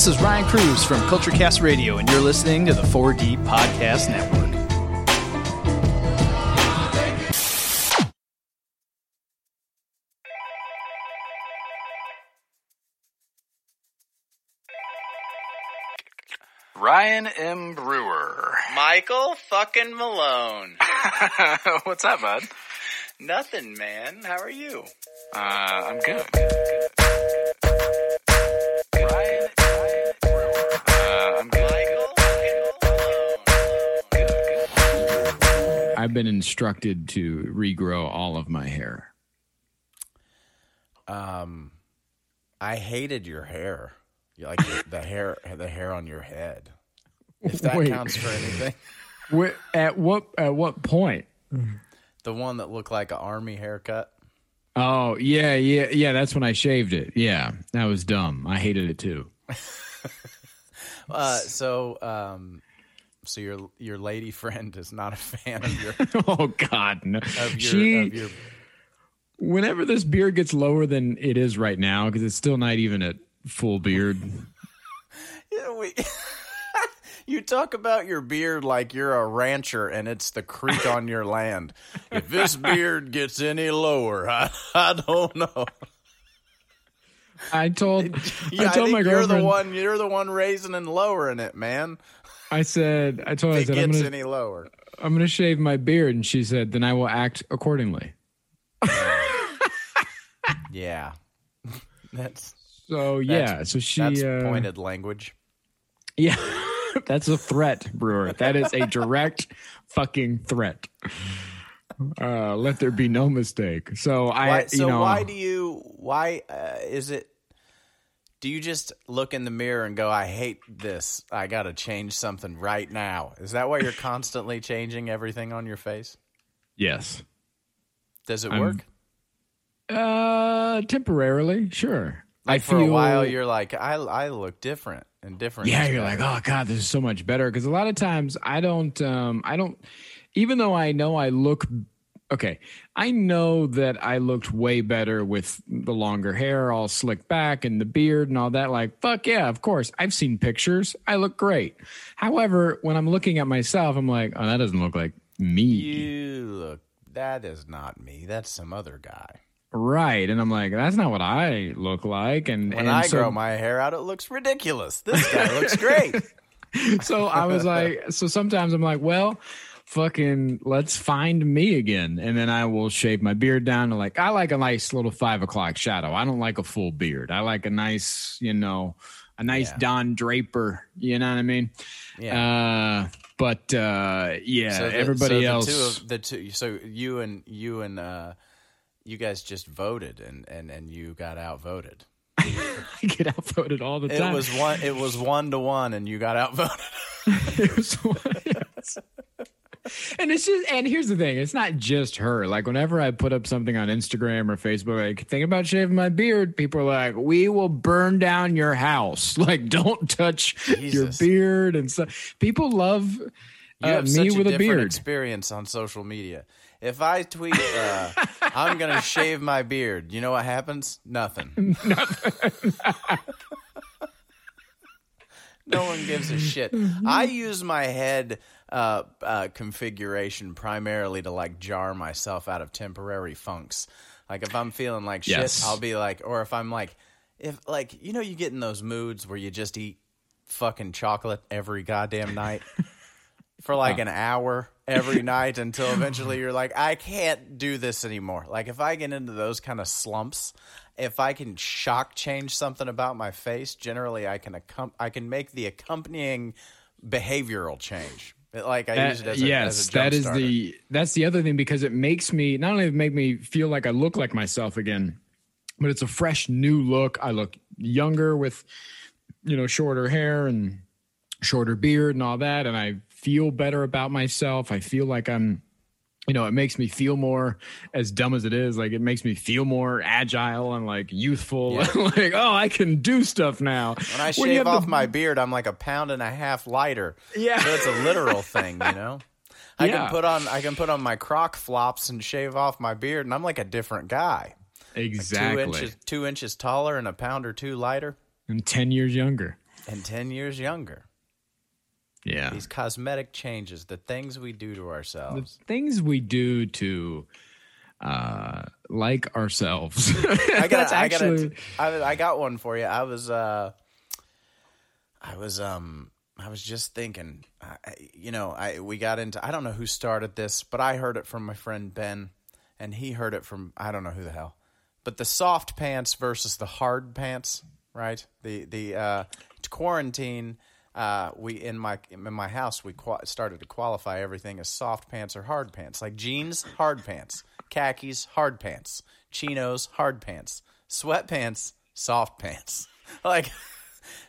This is Ryan Cruz from CultureCast Radio, and you're listening to the 4D Podcast Network. Ryan M. Brewer. Michael fucking Malone. What's up, bud? Nothing, man. How are you? Uh, I'm good. Ryan, I've been instructed to regrow all of my hair. Um, I hated your hair. Like the, the hair, the hair on your head. If that Wait. counts for anything, Wh- At what at what point? the one that looked like an army haircut. Oh yeah, yeah, yeah. That's when I shaved it. Yeah, that was dumb. I hated it too. Uh, so, um, so your your lady friend is not a fan of your oh God, no. of your, she. of your whenever this beard gets lower than it is right now, because it's still not even at full beard. Yeah, we, you talk about your beard like you're a rancher and it's the creek on your land. If this beard gets any lower, I, I don't know. I told, Yeah, I I, told think my you're the one. You're the one raising and lowering it, man. I said, I told her, I said, I'm gets gonna, any lower. I'm gonna shave my beard, and she said, then I will act accordingly. Yeah, that's So yeah, That's- so she that's uh, pointed language. Yeah, that's a threat, Brewer. That is a direct fucking threat. Uh, let there be no mistake. So I, Why, so you know, why do you? Why uh, is it? Do you just look in the mirror and go, "I hate this. I got to change something right now"? Is that why you're constantly changing everything on your face? yes, Does it I'm- work? uh, temporarily, sure. Like I for a while, you're like, I I look different and different. yeah, you're better. like, oh god, this is so much better. Because a lot of times I don't, um, I don't, even though I know I look. Okay, I know that I looked way better with the longer hair, all slicked back, and the beard and all that. Like, fuck yeah, of course. I've seen pictures. I look great. However, when I'm looking at myself, I'm like, oh, that doesn't look like me. You look. That is not me. That's some other guy. Right. And I'm like, that's not what I look like. And When and I so, grow my hair out, it looks ridiculous. This guy looks great. so I was like, so sometimes I'm like, well, fucking let's find me again. And then I will shave my beard down to like, I like a nice little five o'clock shadow. I don't like a full beard. I like a nice, you know, a nice Yeah. Don Draper. You know what I mean? Yeah. Uh, but uh, yeah, So the- everybody so else. The two of, the two. So you and you and uh, you guys just voted, and and and you got outvoted. I get outvoted all the time. It was one. It was one to one, and you got outvoted. It was- yes. And it's just, and here's the thing: it's not just her. Like, whenever I put up something on Instagram or Facebook, like thinking about shaving my beard, people are like, "We will burn down your house. Like, don't touch your beard." And so, people love You uh, have me such with a a beard. experience on social media. If I tweet, uh, "I'm gonna shave my beard," you know what happens? Nothing. no one gives a shit. I use my head uh, uh, configuration primarily to like jar myself out of temporary funks. Like if I'm feeling like shit, Yes. I'll be like, or if I'm like, if like you know, you get in those moods where you just eat fucking chocolate every goddamn night for like an hour every night until eventually you're like, I can't do this anymore. Like if I get into those kind of slumps, if I can shock change something about my face, generally I can accom- I can make the accompanying behavioral change. Like I Uh, use it as a yes, as a that is jumpstarter. the that's the other thing because it makes me not only make me feel like I look like myself again, but it's a fresh new look. I look younger with you know shorter hair and shorter beard and all that, and I feel better about myself. I feel like I'm you know, it makes me feel more as dumb as it is. Like it makes me feel more agile and like youthful. like, oh, I can do stuff now. When I shave have off my beard, I'm like a pound and a half lighter. Yeah. so it's a literal thing, you know. I Yeah. can put on I can put on my croc flops and shave off my beard, and I'm like a different guy. exactly, Two inches two inches taller and a pound or two lighter. and ten years younger. and 10 years younger. Yeah. These cosmetic changes, the things we do to ourselves. the things we do to uh like ourselves. I got I got actually I, I got one for you. I was uh I was um I was just thinking I, I- you know, I we got into I don't know who started this, but I heard it from my friend Ben and he heard it from I don't know who the hell. But the soft pants versus the hard pants, right? The the uh quarantine uh, we in my in my house we qua started to qualify everything as soft pants or hard pants, like jeans, hard pants, khakis, hard pants, chinos, hard pants, sweatpants, soft pants. Like,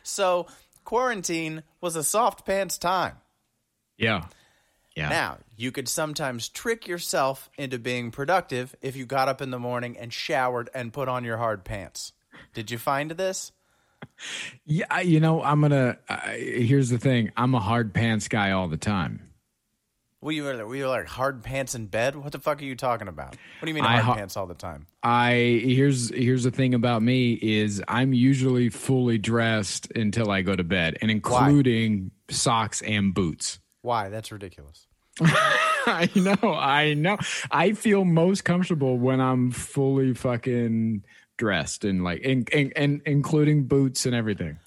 so quarantine was a soft pants time. Yeah. Yeah. Now, you could sometimes trick yourself into being productive if you got up in the morning and showered and put on your hard pants. Did you find this? Yeah, you know, I'm gonna. I here's the thing: I'm a hard pants guy all the time. Were you, were like hard pants in bed? What the fuck are you talking about? What do you mean I hard ha- pants all the time? I here's here's the thing about me is I'm usually fully dressed until I go to bed, and including socks and boots. Why? That's ridiculous. I know, I know. I feel most comfortable when I'm fully fucking dressed and like, and, and, and including boots and everything.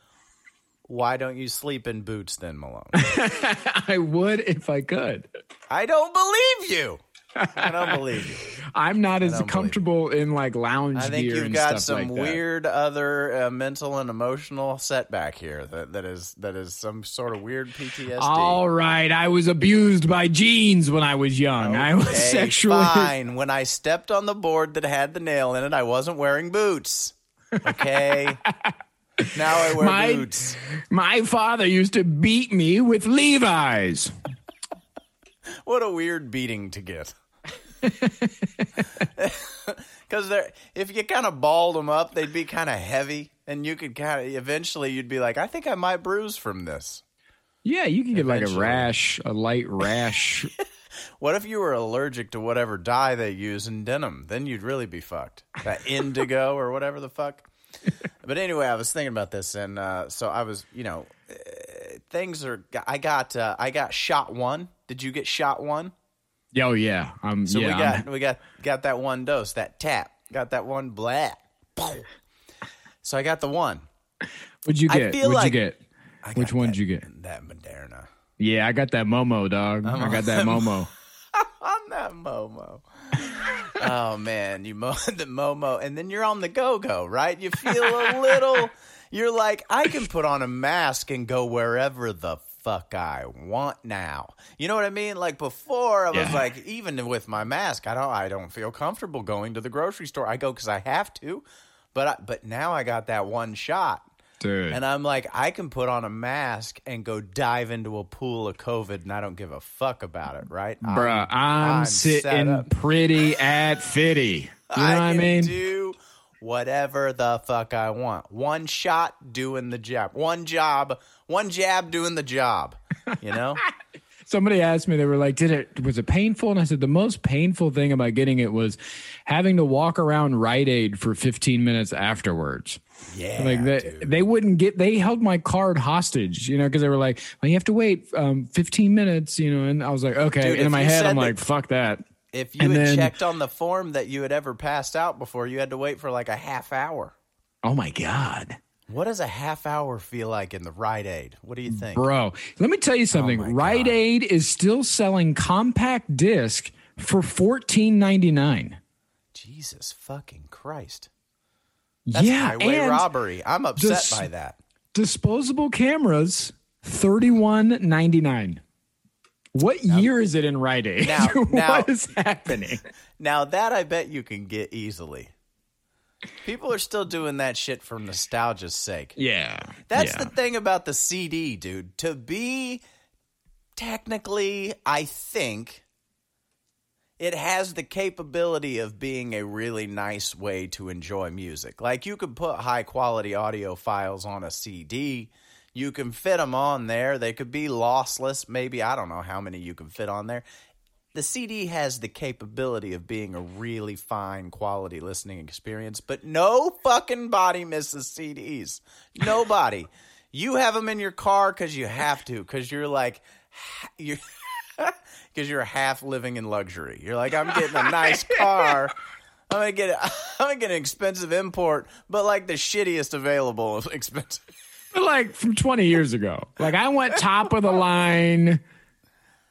Why don't you sleep in boots then, Malone? I would if I could. I don't believe you. I don't believe you. I'm not as comfortable in like lounge I think gear you've got some like weird other uh, mental and emotional setback here that, that is that is some sort of weird PTSD. All right, I was abused by jeans when I was young. I was Okay, sexually. fine. When I stepped on the board that had the nail in it, I wasn't wearing boots. Okay. now I wear My- boots. My father used to beat me with Levi's. What a weird beating to get. Because if you kind of balled them up, they'd be kind of heavy, and you could kind of eventually you'd be like, I think I might bruise from this. Yeah, you could get like a rash, a light rash. What if you were allergic to whatever dye they use in denim? Then you'd really be fucked. That indigo or whatever the fuck. But anyway, I was thinking about this, and uh, so I was, you know, uh, things are. I got, uh, I got shot one. Did you get shot one? Oh yeah, um, So yeah. we I'm- got, we got, got that one dose, that tap, got that one blah. So I got the one. what'd you I get? feel What'd like- you get? Which one that- did you get? That Moderna. Yeah, I got that Momo dog. I got that Momo. I'm that Momo. oh man, you mo the Momo, and then you're on the go go, right? You feel a little. You're like, I can put on a mask and go wherever the fuck I want now. You know what I mean? Like before, I was Yeah. like, even with my mask, I don't, I don't feel comfortable going to the grocery store. I go because I have to, but I, but now I got that one shot. Dude. And I'm like, I can put on a mask and go dive into a pool of COVID, and I don't give a fuck about it, right? Bruh, I'm, set sitting pretty at fitty. You know what I mean? do whatever the fuck I want. One shot doing the job. One job. One jab doing the job. You know? Somebody asked me, they were like, "Did it was it painful?" And I said, "The most painful thing about getting it was having to walk around Rite Aid for 15 minutes afterwards." Yeah. like they, dude. they wouldn't get they held my card hostage you know because they were like well you have to wait um 15 minutes you know and i was like okay Dude, and in my head i'm that- like fuck that If you and had then- checked on the form that you had ever passed out before, you had to wait for like a half hour. oh my god What does a half hour feel like in the Rite Aid? What do you think? bro let me tell you something oh, my Rite God. Aid is still selling compact disc for 14.99 Jesus fucking Christ. That's yeah highway robbery. I'm upset Dis- by that. disposable cameras 31.99 what year is it in Rite Aid? Now- now- what is happening? Now that I bet you can get easily. People are still doing that shit for nostalgia's sake. Yeah, That's yeah. the thing about the CD, dude. To be technically, I think it has the capability of being a really nice way to enjoy music. Like you could put high quality audio files on a CD. You can fit them on there. They could be lossless. Maybe I don't know how many you can fit on there. The CD has the capability of being a really fine quality listening experience, but no fucking body misses CDs. Nobody. You have them in your car because you have to, because you're like, you're, because you're half living in luxury. You're like, I'm getting a nice car. I'm gonna get, I'm gonna get an expensive import, but like the shittiest available expensive. But like from 20 years ago. Like I went top of the line,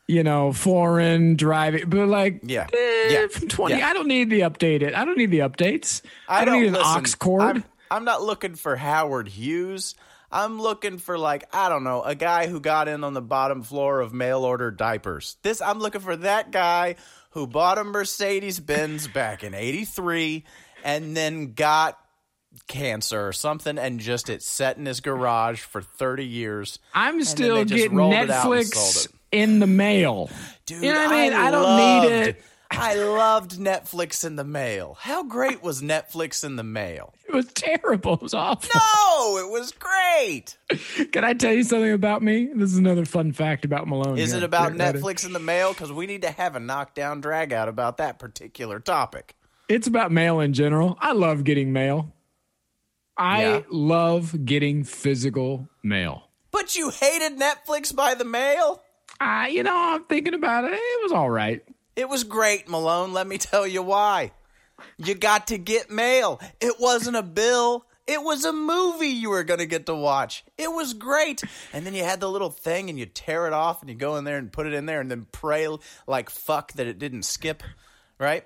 you know, foreign driving, but like Yeah. eh, Yeah. from 20. Yeah. I don't need the updated. I don't need the updates. I, don't, need an listen, aux cord. I'm, I'm not looking for Howard Hughes. I'm looking for like I don't know a guy who got in on the bottom floor of mail order diapers. This I'm looking for that guy who bought a Mercedes Benz back in '83 and then got cancer or something and just it set in his garage for 30 years. I'm still getting rolled it out and sold Netflix in the mail. Dude, you know what I mean? I, don't loved, need it. I loved Netflix in the mail. How great was Netflix in the mail? It was terrible. It was awful. No, it was great. Can I tell you something about me? This is another fun fact about Malone. Is here. it about? Netflix in the mail? Because we need to have a knockdown drag out about that particular topic. It's about mail in general. I love getting mail. I Yeah. love getting physical mail. But you hated Netflix by the mail? Uh, you know, I'm thinking about it. It was all right. It was great, Malone. Let me tell you why. You got to get mail. It wasn't a bill. It was a movie you were going to get to watch. It was great. And then you had the little thing and you tear it off and you go in there and put it in there and then pray like fuck that it didn't skip, right?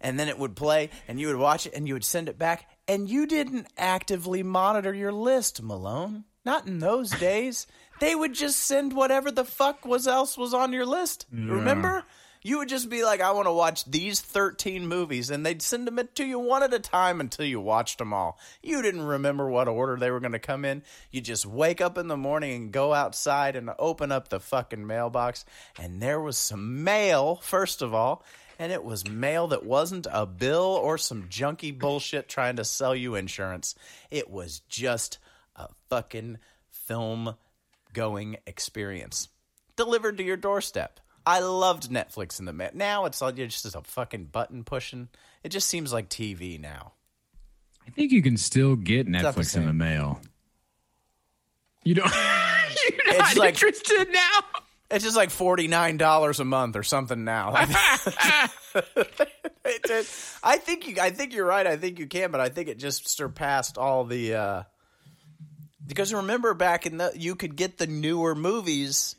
And then it would play and you would watch it and you would send it back and you didn't actively monitor your list, Malone. Not in those days. They would just send whatever the fuck was else was on your list. Remember? You would just be like, I want to watch these 13 movies, and they'd send them to you one at a time until you watched them all. You didn't remember what order they were going to come in. You just wake up in the morning and go outside and open up the fucking mailbox, and there was some mail, first of all, and it was mail that wasn't a bill or some junky bullshit trying to sell you insurance. It was just a fucking film going experience delivered to your doorstep. I loved Netflix in the mail. Now it's like just a fucking button pushing. It just seems like TV now. I think you can still get not the Netflix in the mail. You don't. You're not It's like- interested now. It's just like forty nine dollars a month or something now. I think you. I think you're right. I think you can, but I think it just surpassed all the. uh Because remember back in the, you could get the newer movies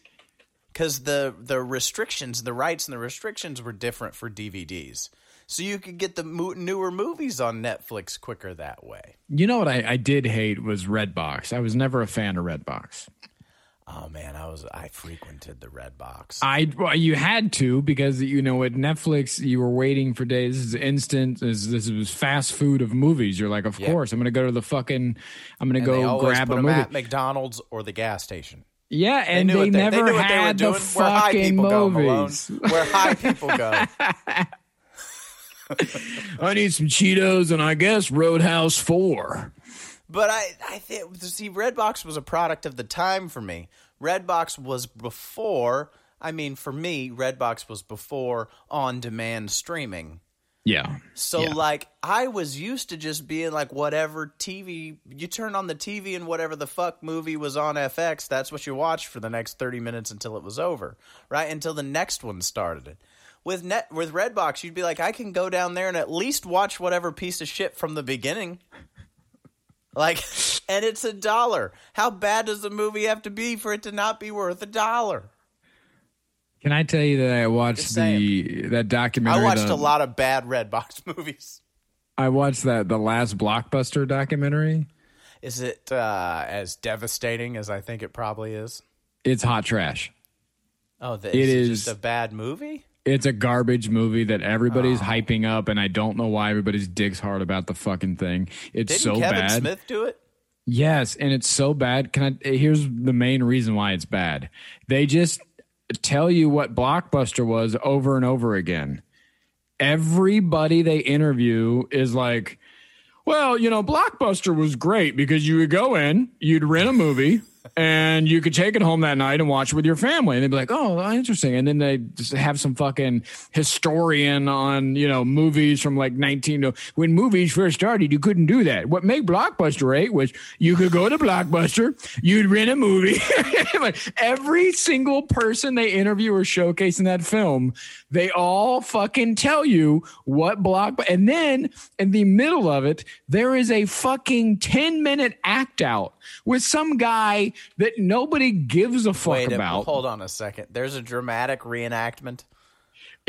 because the the restrictions, the rights and the restrictions were different for DVDs. So you could get the mo- newer movies on Netflix quicker that way. You know what I, I did hate was Redbox. I was never a fan of Redbox. Oh man, I was I frequented the Red Box. I well, you had to because you know at Netflix you were waiting for days. This is instant. This, this was fast food of movies. You're like, of Yeah. course, I'm going to go to the fucking. I'm going to and go grab a movie. at McDonald's or the gas station. yeah, and they, they, never they had the fucking people go, movies. Where high people go. I need some Cheetos and I guess Roadhouse Four. But I, I think see, Redbox was a product of the time for me. Redbox was before. I mean, for me, Redbox was before on-demand streaming. Yeah. So Yeah. like I was used to just being like whatever TV you turn on the TV and whatever the fuck movie was on FX, that's what you watched for the next 30 minutes until it was over, right? Until the next one started. it With net with Redbox, you'd be like I can go down there and at least watch whatever piece of shit from the beginning. Like and it's a dollar. How bad does the movie have to be for it to not be worth a dollar? Can I tell you that I watched the that documentary? I watched the- a lot of bad Redbox movies. I watched that the last blockbuster documentary. Is it uh, as devastating as I think it probably is? It's hot trash. Oh, the, It is it is- just a bad movie. It's a garbage movie that everybody's ah. hyping up, and I don't know why everybody's dicks hard about the fucking thing. It's Didn't so Kevin bad. Smith do it? Yes, and it's so bad. Can I? Here's the main reason why it's bad. They just tell you what Blockbuster was over and over again. Everybody they interview is like, "Well, you know, Blockbuster was great because you would go in, you'd rent a movie, and you could take it home that night and watch it with your family. And they'd be like, "Oh, interesting." And then they just have some fucking historian on you know movies from like 19 to when movies first started. You couldn't do that. What made Blockbuster eight was you could go to Blockbuster, you'd rent a movie. every single person they interview or showcase in that film, they all fucking tell you what block. And then in the middle of it, there is a fucking 10 minute act out with some guy that nobody gives a fuck Wait, about. hold on a second. There's a dramatic reenactment.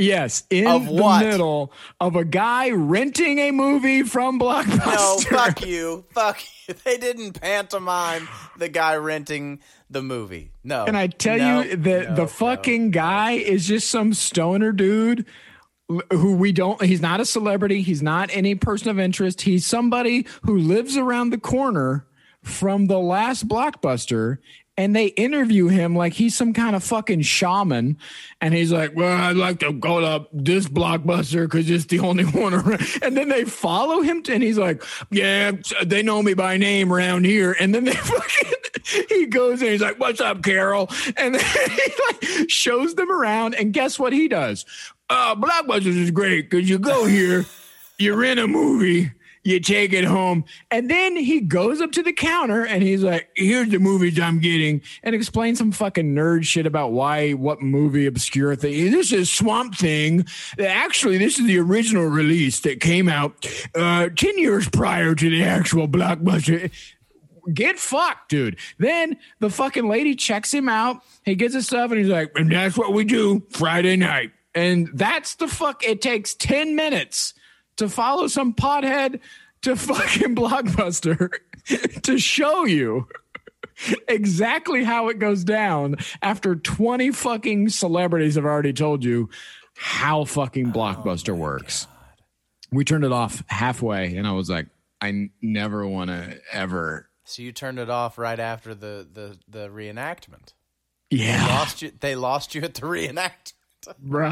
Yes, in the middle of a guy renting a movie from Blockbuster. No, fuck you. Fuck you. They didn't pantomime the guy renting the movie. No. And I tell No, you that no, the no. fucking guy is just some stoner dude who we don't he's not a celebrity, he's not any person of interest. He's somebody who lives around the corner from the last blockbuster and they interview him like he's some kind of fucking shaman. And he's like well i'd like to go to this blockbuster because it's the only one around. And then they follow him to, and he's like yeah they know me by name around here. And then they fucking he goes and he's like what's up carol? And he like shows them around and guess what he does? Uh blockbusters is great because you go here you rent a movie you take it home and then he goes up to the counter and he's like here's the movies i'm getting and explains some fucking nerd shit about why what movie obscure thing this is swamp thing actually this is the original release that came out uh 10 years prior to the actual blockbuster get fucked, dude. Then the fucking lady checks him out. He gets his stuff and he's like, and that's what we do Friday night. And that's the fuck. It takes 10 minutes to follow some pothead to fucking Blockbuster to show you exactly how it goes down after 20 fucking celebrities have already told you how fucking oh Blockbuster works. We turned it off halfway and I was like, I n- never want to ever So you turned it off right after the the the reenactment. Yeah, Lost you. They lost you at the reenactment. bro,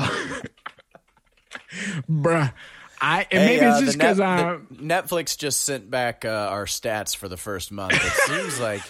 bruh. I and Hey, maybe uh, it's just because I. Netflix just sent back uh, our stats for the first month. It seems like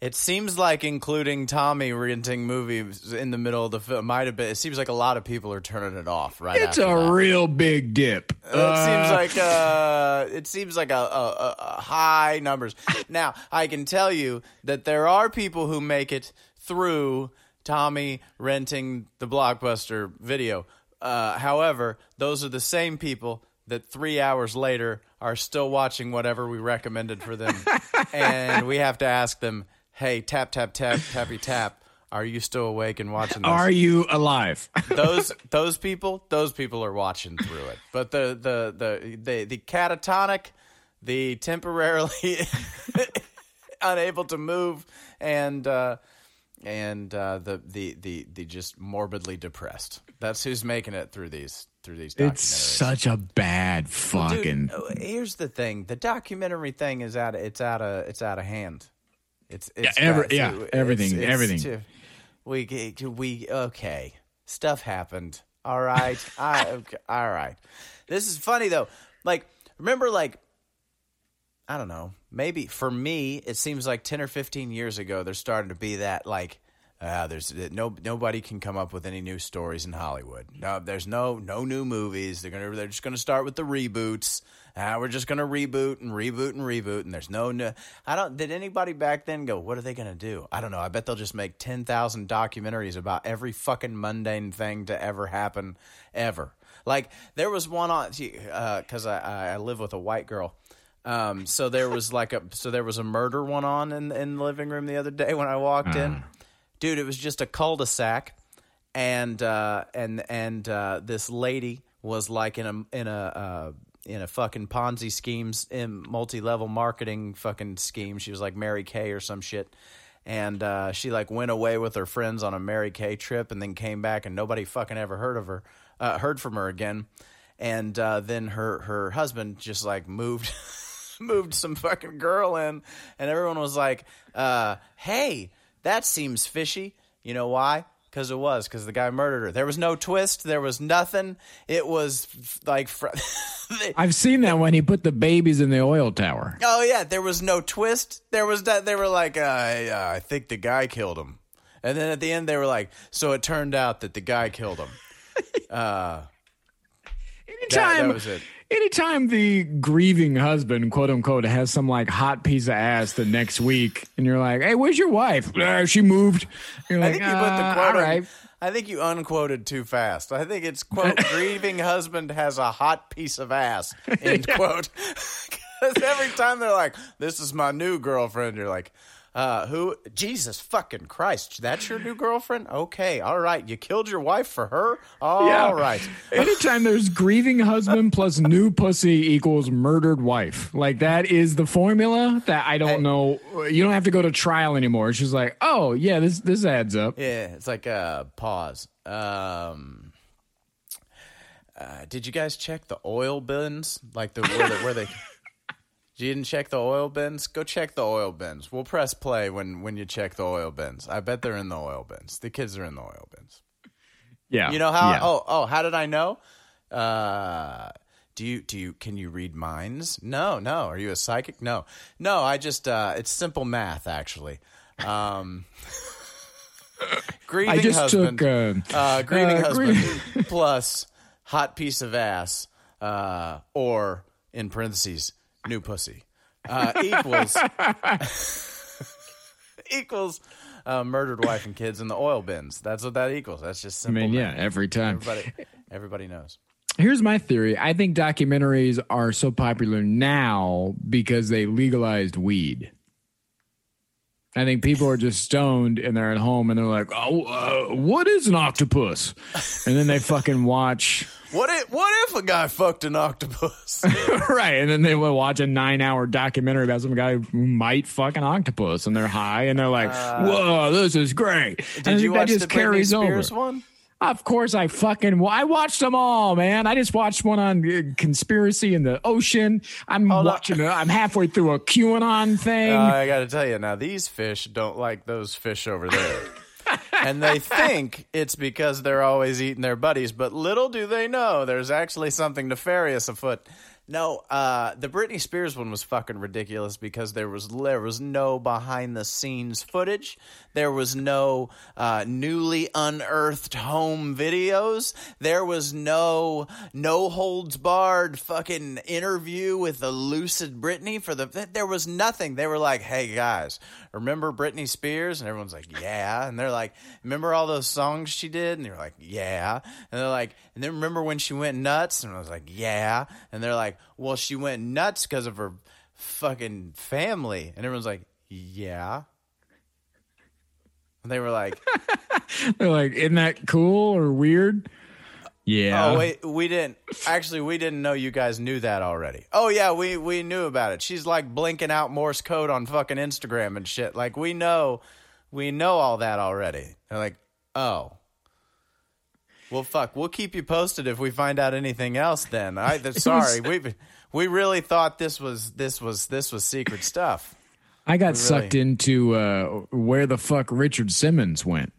it seems like including Tommy renting movies in the middle of the film might have been. It seems like a lot of people are turning it off right It's a that. real big dip. it seems like uh, it seems like a, a, a high numbers. Now I can tell you that there are people who make it through Tommy renting the blockbuster video. Uh, however, those are the same people that three hours later are still watching whatever we recommended for them, and we have to ask them, "Hey, tap tap tap tappy tap." Are you still awake and watching this? Are you alive? those those people those people are watching through it but the the the the, the catatonic the temporarily unable to move and uh and uh the, the the the just morbidly depressed. That's who's making it through these through these documentaries. it's such a bad fucking. Dude, uh, here's the thing. The documentary thing is out of, it's out of it's out of hand. It's, it's every- got- yeah, it's- everything, it's everything. too- we we okay. Stuff happened. All right. I, okay, all right. This is funny though. Like remember like i don't know maybe for me it seems like 10 or 15 years ago there's starting to be that like uh, there's no nobody can come up with any new stories in Hollywood. No, there's no no new movies. They're gonna they're just gonna start with the reboots. Uh, we're just gonna reboot and reboot and reboot. And there's no no. I don't. Did anybody back then go? What are they gonna do? I don't know. I bet they'll just make ten thousand documentaries about every fucking mundane thing to ever happen ever. Like there was one on because I I I live with a white girl. Um, so there was like a so there was a murder one on in in the living room the other day when I walked in. Dude, it was just a cul-de-sac, and uh, and and uh, this lady was like in a in a uh, in a fucking Ponzi schemes in multi-level marketing fucking scheme. She was like Mary Kay or some shit. And uh, she like went away with her friends on a Mary Kay trip, and then came back, and nobody fucking ever heard of her, uh, heard from her again. And uh, then her her husband just like moved moved some fucking girl in, and everyone was like, uh, "Hey, that seems fishy." You know why? Because it was, because the guy murdered her. There was no twist. There was nothing. It was f- like, fr- I've seen that when he put the babies in the oil tower. oh yeah, there was no twist. There was that. They were like, uh, uh, I think the guy killed him, and then at the end they were like, so it turned out that the guy killed him. That- Anytime, that was it. Anytime the grieving husband, quote unquote, has some like hot piece of ass the next week, and you're like, "Hey, where's your wife? "Uh, she moved." You're I think you put the "Uh, quote. right." I think you unquoted too fast. I think it's quote grieving husband has a hot piece of ass end quote. Because every time they're like, "This is my new girlfriend," you're like, uh, "Who? Jesus fucking Christ! That's your new girlfriend? Okay, all right. You killed your wife for her. All Yeah. right. Anytime there's grieving husband plus new pussy equals murdered wife. Like that is the formula that I don't know. You don't have to go to trial anymore. She's like, oh yeah, this this adds up. Yeah, it's like uh pause. Um uh, did you guys check the oil bins? Like the where, they, where they You didn't check the oil bins? Go check the oil bins. We'll press play when when you check the oil bins. I bet they're in the oil bins. The kids are in the oil bins. Yeah. You know how? Yeah. Oh, oh, how did I know? Uh, do you do you can you read minds? No, no. Are you a psychic? No, no. I just uh, it's simple math actually. Um, grieving I just husband, took. Uh, uh, grieving uh, husband plus hot piece of ass, uh, or in parentheses new pussy uh, equals equals uh, murdered wife and kids in the oil bins. That's what that equals. That's just simple. I mean, yeah, every time. Everybody, everybody knows. Here's my theory. I think documentaries are so popular now because they legalized weed. I think people are just stoned and they're at home and they're like, "Oh, uh, what is an octopus?" And then they fucking watch, What if what if a guy fucked an octopus? right? And then they will watch a nine-hour documentary about some guy who might fuck an octopus, and they're high and they're like, "Whoa, this is great!" and Uh, Did you think that watch just the Britney carries Spears over. one? Of course, I fucking I watched them all, man. I just watched one on uh, conspiracy in the ocean. I'm Hold watching. i I'm halfway through a QAnon thing. Uh, I got to tell you now, these fish don't like those fish over there. and they think it's because they're always eating their buddies, but little do they know there's actually something nefarious afoot. No, uh, the Britney Spears one was fucking ridiculous because there was there was no behind the scenes footage, there was no uh, newly unearthed home videos, there was no no holds barred fucking interview with the lucid Britney for the there was nothing. They were like, "Hey guys, remember Britney Spears?" And everyone's like, "Yeah," and they're like, "Remember all those songs she did?" And they're like, "Yeah," and they're like, "And then remember when she went nuts?" And I was like, "Yeah," and they're like, "Well, she went nuts because of her fucking family," and everyone's like, "Yeah." And they were like, They're like, "Isn't that cool or weird?" Yeah. "Oh wait, we didn't actually. We didn't know you guys knew that already." Oh yeah, we we knew about it. She's like blinking out Morse code on fucking Instagram and shit. Like we know, we know all that already. They're like, "Oh." Well, fuck. We'll keep you posted if we find out anything else. Then I. Sorry, we we really thought this was this was this was secret stuff. I got really- sucked into uh, where the fuck Richard Simmons went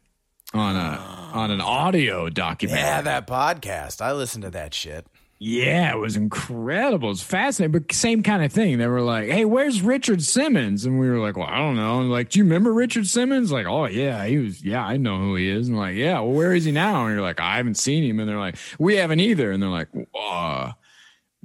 on a on an audio documentary. Yeah, that podcast. I listened to that shit. Yeah, it was incredible. It's fascinating, but same kind of thing. They were like, "Hey, where's Richard Simmons?" And we were like, "Well, I don't know." And like, "Do you remember Richard Simmons?" Like, "Oh yeah, he was. Yeah, I know who he is." And like, "Yeah, well, where is he now?" And you're like, "I haven't seen him." And they're like, "We haven't either." And they're like, uh,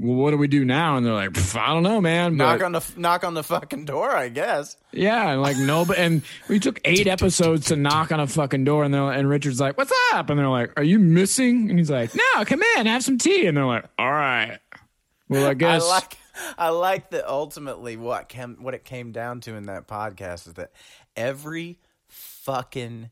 "Well, what do we do now?" And they're like, "I don't know, man." Knock on the knock on the fucking door. I guess. yeah, and like no, but and we took eight episodes to knock on a fucking door, and they're and Richard's like, "What's up?" And they're like, "Are you missing?" And he's like, "No, come in, have some tea." And they're like, "All right." Well, I I guess like I like that ultimately what came what it came down to in that podcast is that every fucking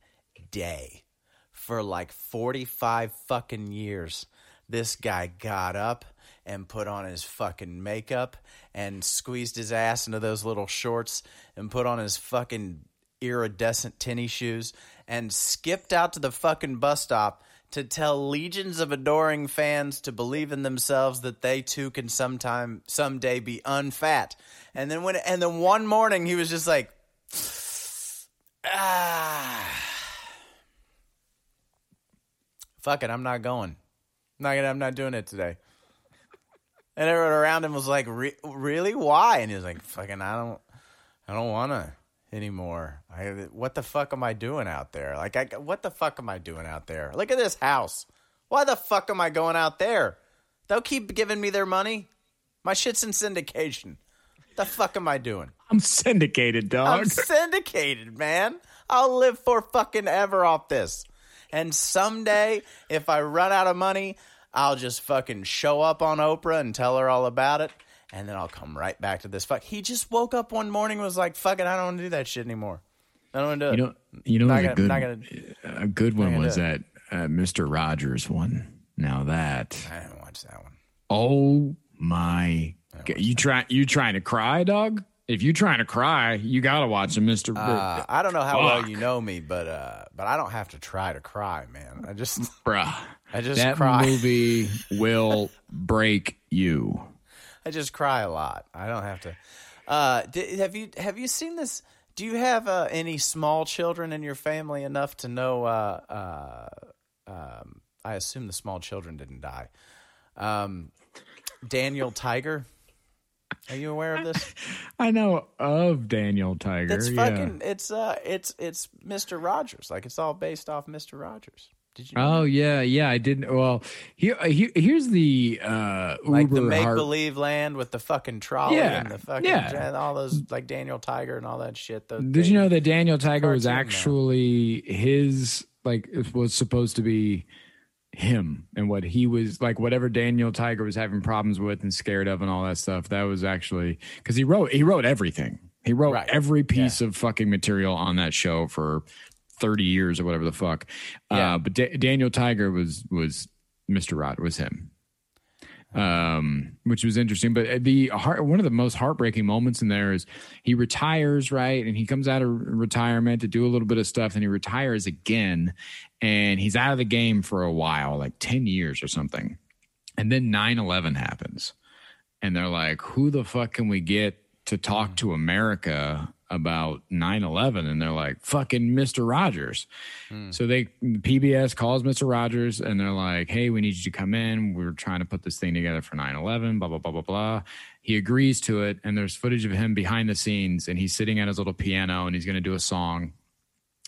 day for like 45 fucking years this guy got up and put on his fucking makeup and squeezed his ass into those little shorts and put on his fucking iridescent tinny shoes and skipped out to the fucking bus stop to tell legions of adoring fans to believe in themselves that they too can sometime someday be unfat. And then when and then one morning he was just like ah Fuck it, I'm not going. I'm not gonna, I'm not doing it today. And everyone around him was like, Re- "Really? Why?" And he was like, "Fucking, I don't, I don't want to anymore. I, what the fuck am I doing out there? Like, I, what the fuck am I doing out there? Look at this house. Why the fuck am I going out there? They'll keep giving me their money. My shit's in syndication. What the fuck am I doing? I'm syndicated, dog. I'm syndicated, man. I'll live for fucking ever off this. And someday, if I run out of money, I'll just fucking show up on Oprah and tell her all about it. And then I'll come right back to this fuck. He just woke up one morning and was like, fuck it, I don't want to do that shit anymore. I don't want to do it. you know, you know, Not a good, not gonna- a good one was that uh, Mr. Rogers one. Now that, I didn't watch that one. oh my, God. you try, you trying to cry, dog? If you trying to cry, you gotta watch a Mr. Uh, I don't know how well you know me, but uh, but I don't have to try to cry, man. I just Bruh, I just that cry. movie will break you. I just cry a lot. I don't have to. Uh, di- have you have you seen this? Do you have uh, any small children in your family enough to know? Uh, uh, um, I assume the small children didn't die. Um, Daniel Tiger. Are you aware of this? I know of Daniel Tiger. It's yeah. fucking. It's uh. It's it's Mister Rogers. Like it's all based off Mister Rogers. Did you? Oh yeah, yeah. I didn't. Well, here, here here's the uh, like the Uber make heart- believe land with the fucking trolley Yeah, and the fucking yeah. and all those like Daniel Tiger and all that shit. The, Did you know that Daniel Tiger was cartoon now. actually his like it was supposed to be him and what he was like whatever Daniel Tiger was having problems with and scared of and all that stuff that was actually cuz he wrote he wrote everything. He wrote Right. every piece of fucking material on that show for 30 years or whatever the fuck. Yeah. Uh but Da- Daniel Tiger was was Mr. Rod was him. Um, which was interesting, but the heart, one of the most heartbreaking moments in there is he retires, right? And he comes out of retirement to do a little bit of stuff and he retires again and he's out of the game for a while, like 10 years or something. And then 9 11 happens. And they're like, who the fuck can we get to talk to America about 9 11? And they're like, fucking Mr. Rogers. So they, PBS calls Mr. Rogers and they're like, hey, we need you to come in. We're trying to put this thing together for 9 11, blah, blah, blah, blah, blah. He agrees to it. And there's footage of him behind the scenes and he's sitting at his little piano and he's going to do a song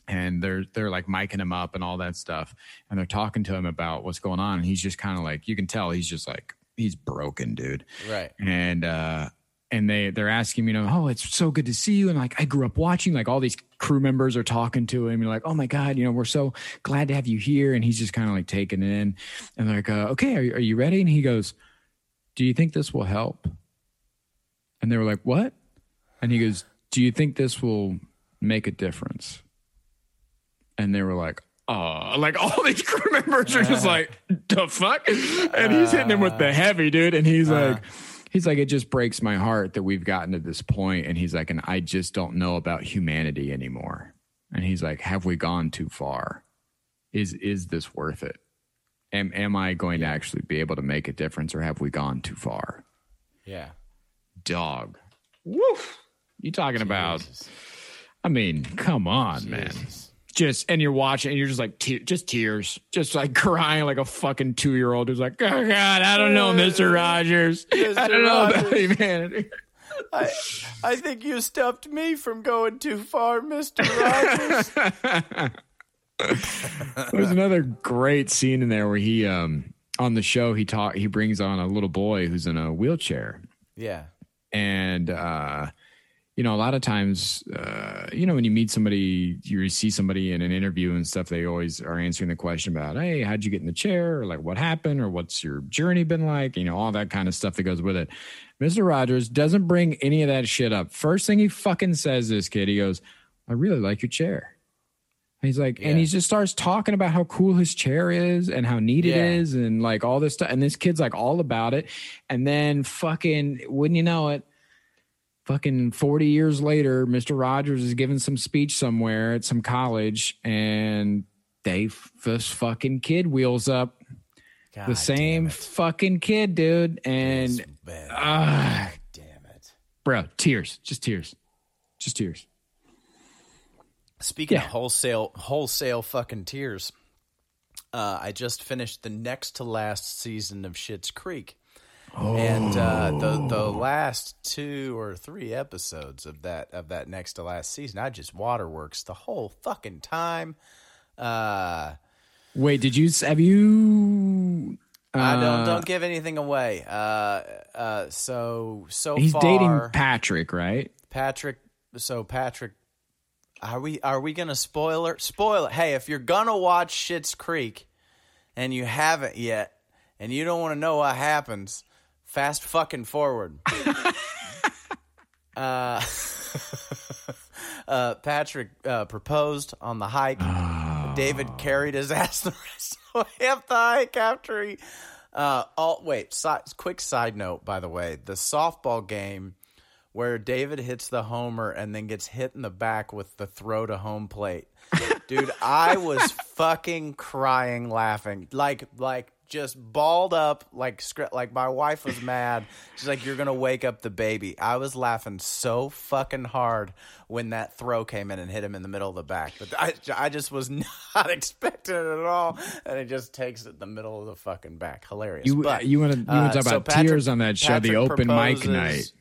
and they're they're like miking him up and all that stuff and they're talking to him about what's going on and he's just kind of like you can tell he's just like he's broken dude Right. and uh and they they're asking me, you know oh it's so good to see you. And like i grew up watching like all these crew members are talking to him. You're like oh my god you know we're so glad to have you here. And he's just kind of like taking it in and like uh, okay are, you- are you ready? And he goes do you think this will help? And they were like what? And he goes do you think this will make a difference? And they were like, "Oh!" Like all these crew members are just uh. like, "The fuck!" And he's hitting him with the uh. heavy, dude. And he's like, "He's like, it just breaks my heart that we've gotten to this point." And he's like, "And I just don't know about humanity anymore." And he's like, "Have we gone too far? Is is this worth it? Am am I going to actually be able to make a difference, or have we gone too far?" Yeah. Dog, woof. You talking about? I mean, come on, man Jesus. Just and you're watching and you're just like te- just tears just like crying like a fucking two-year-old who's like oh god i don't know mr rogers i don't know about Rogers." humanity I, I think you stopped me from going too far, Mister Rogers. there's another great scene in there where he um on the show he talk he brings on a little boy who's in a wheelchair yeah. and uh you know a lot of times uh you know when you meet somebody you see somebody in an interview and stuff they always are answering the question about hey how'd you get in the chair or like what happened or what's your journey been like you know all that kind of stuff that goes with it mr rogers doesn't bring any of that shit up first thing he fucking says this kid he goes i really like your chair and he's like, and he just starts talking about how cool his chair is and how neat it Yeah. is and like all this stuff. And this kid's like all about it. And then fucking, wouldn't you know it, fucking 40 years later, Mr. Rogers is giving some speech somewhere at some college and they this fucking kid wheels up God the same fucking kid, dude. And ah, damn it. bro, tears, just tears, just tears. Speaking Yeah. of wholesale, wholesale fucking tears. uh, I just finished the next to last season of Schitt's Creek. And uh, the the last two or three episodes of that of that next to last season, I just waterworks the whole fucking time. Uh, Wait, did you have you? I don't uh, don't give anything away. Uh, uh, so so He's far, dating Patrick, right? Patrick. So Patrick, are we are we gonna spoiler spoil it? Hey, if you're gonna watch Schitt's Creek and you haven't yet, and you don't want to know what happens, fast fucking forward. uh, uh, Patrick uh, proposed on the hike. David carried his ass the rest of the way up the hike after he. Uh, all wait. Si- quick side note, by the way, the softball game where David hits the homer and then gets hit in the back with the throw to home plate. Dude, I was fucking crying laughing. Like like just balled up like like my wife was mad. She's like you're going to wake up the baby. I was laughing so fucking hard when that throw came in and hit him in the middle of the back. But I I just was not expecting it at all and it just takes it the middle of the fucking back. Hilarious. You but, you want to uh, talk so about Patrick- tears on that show? the Patrick open mic night.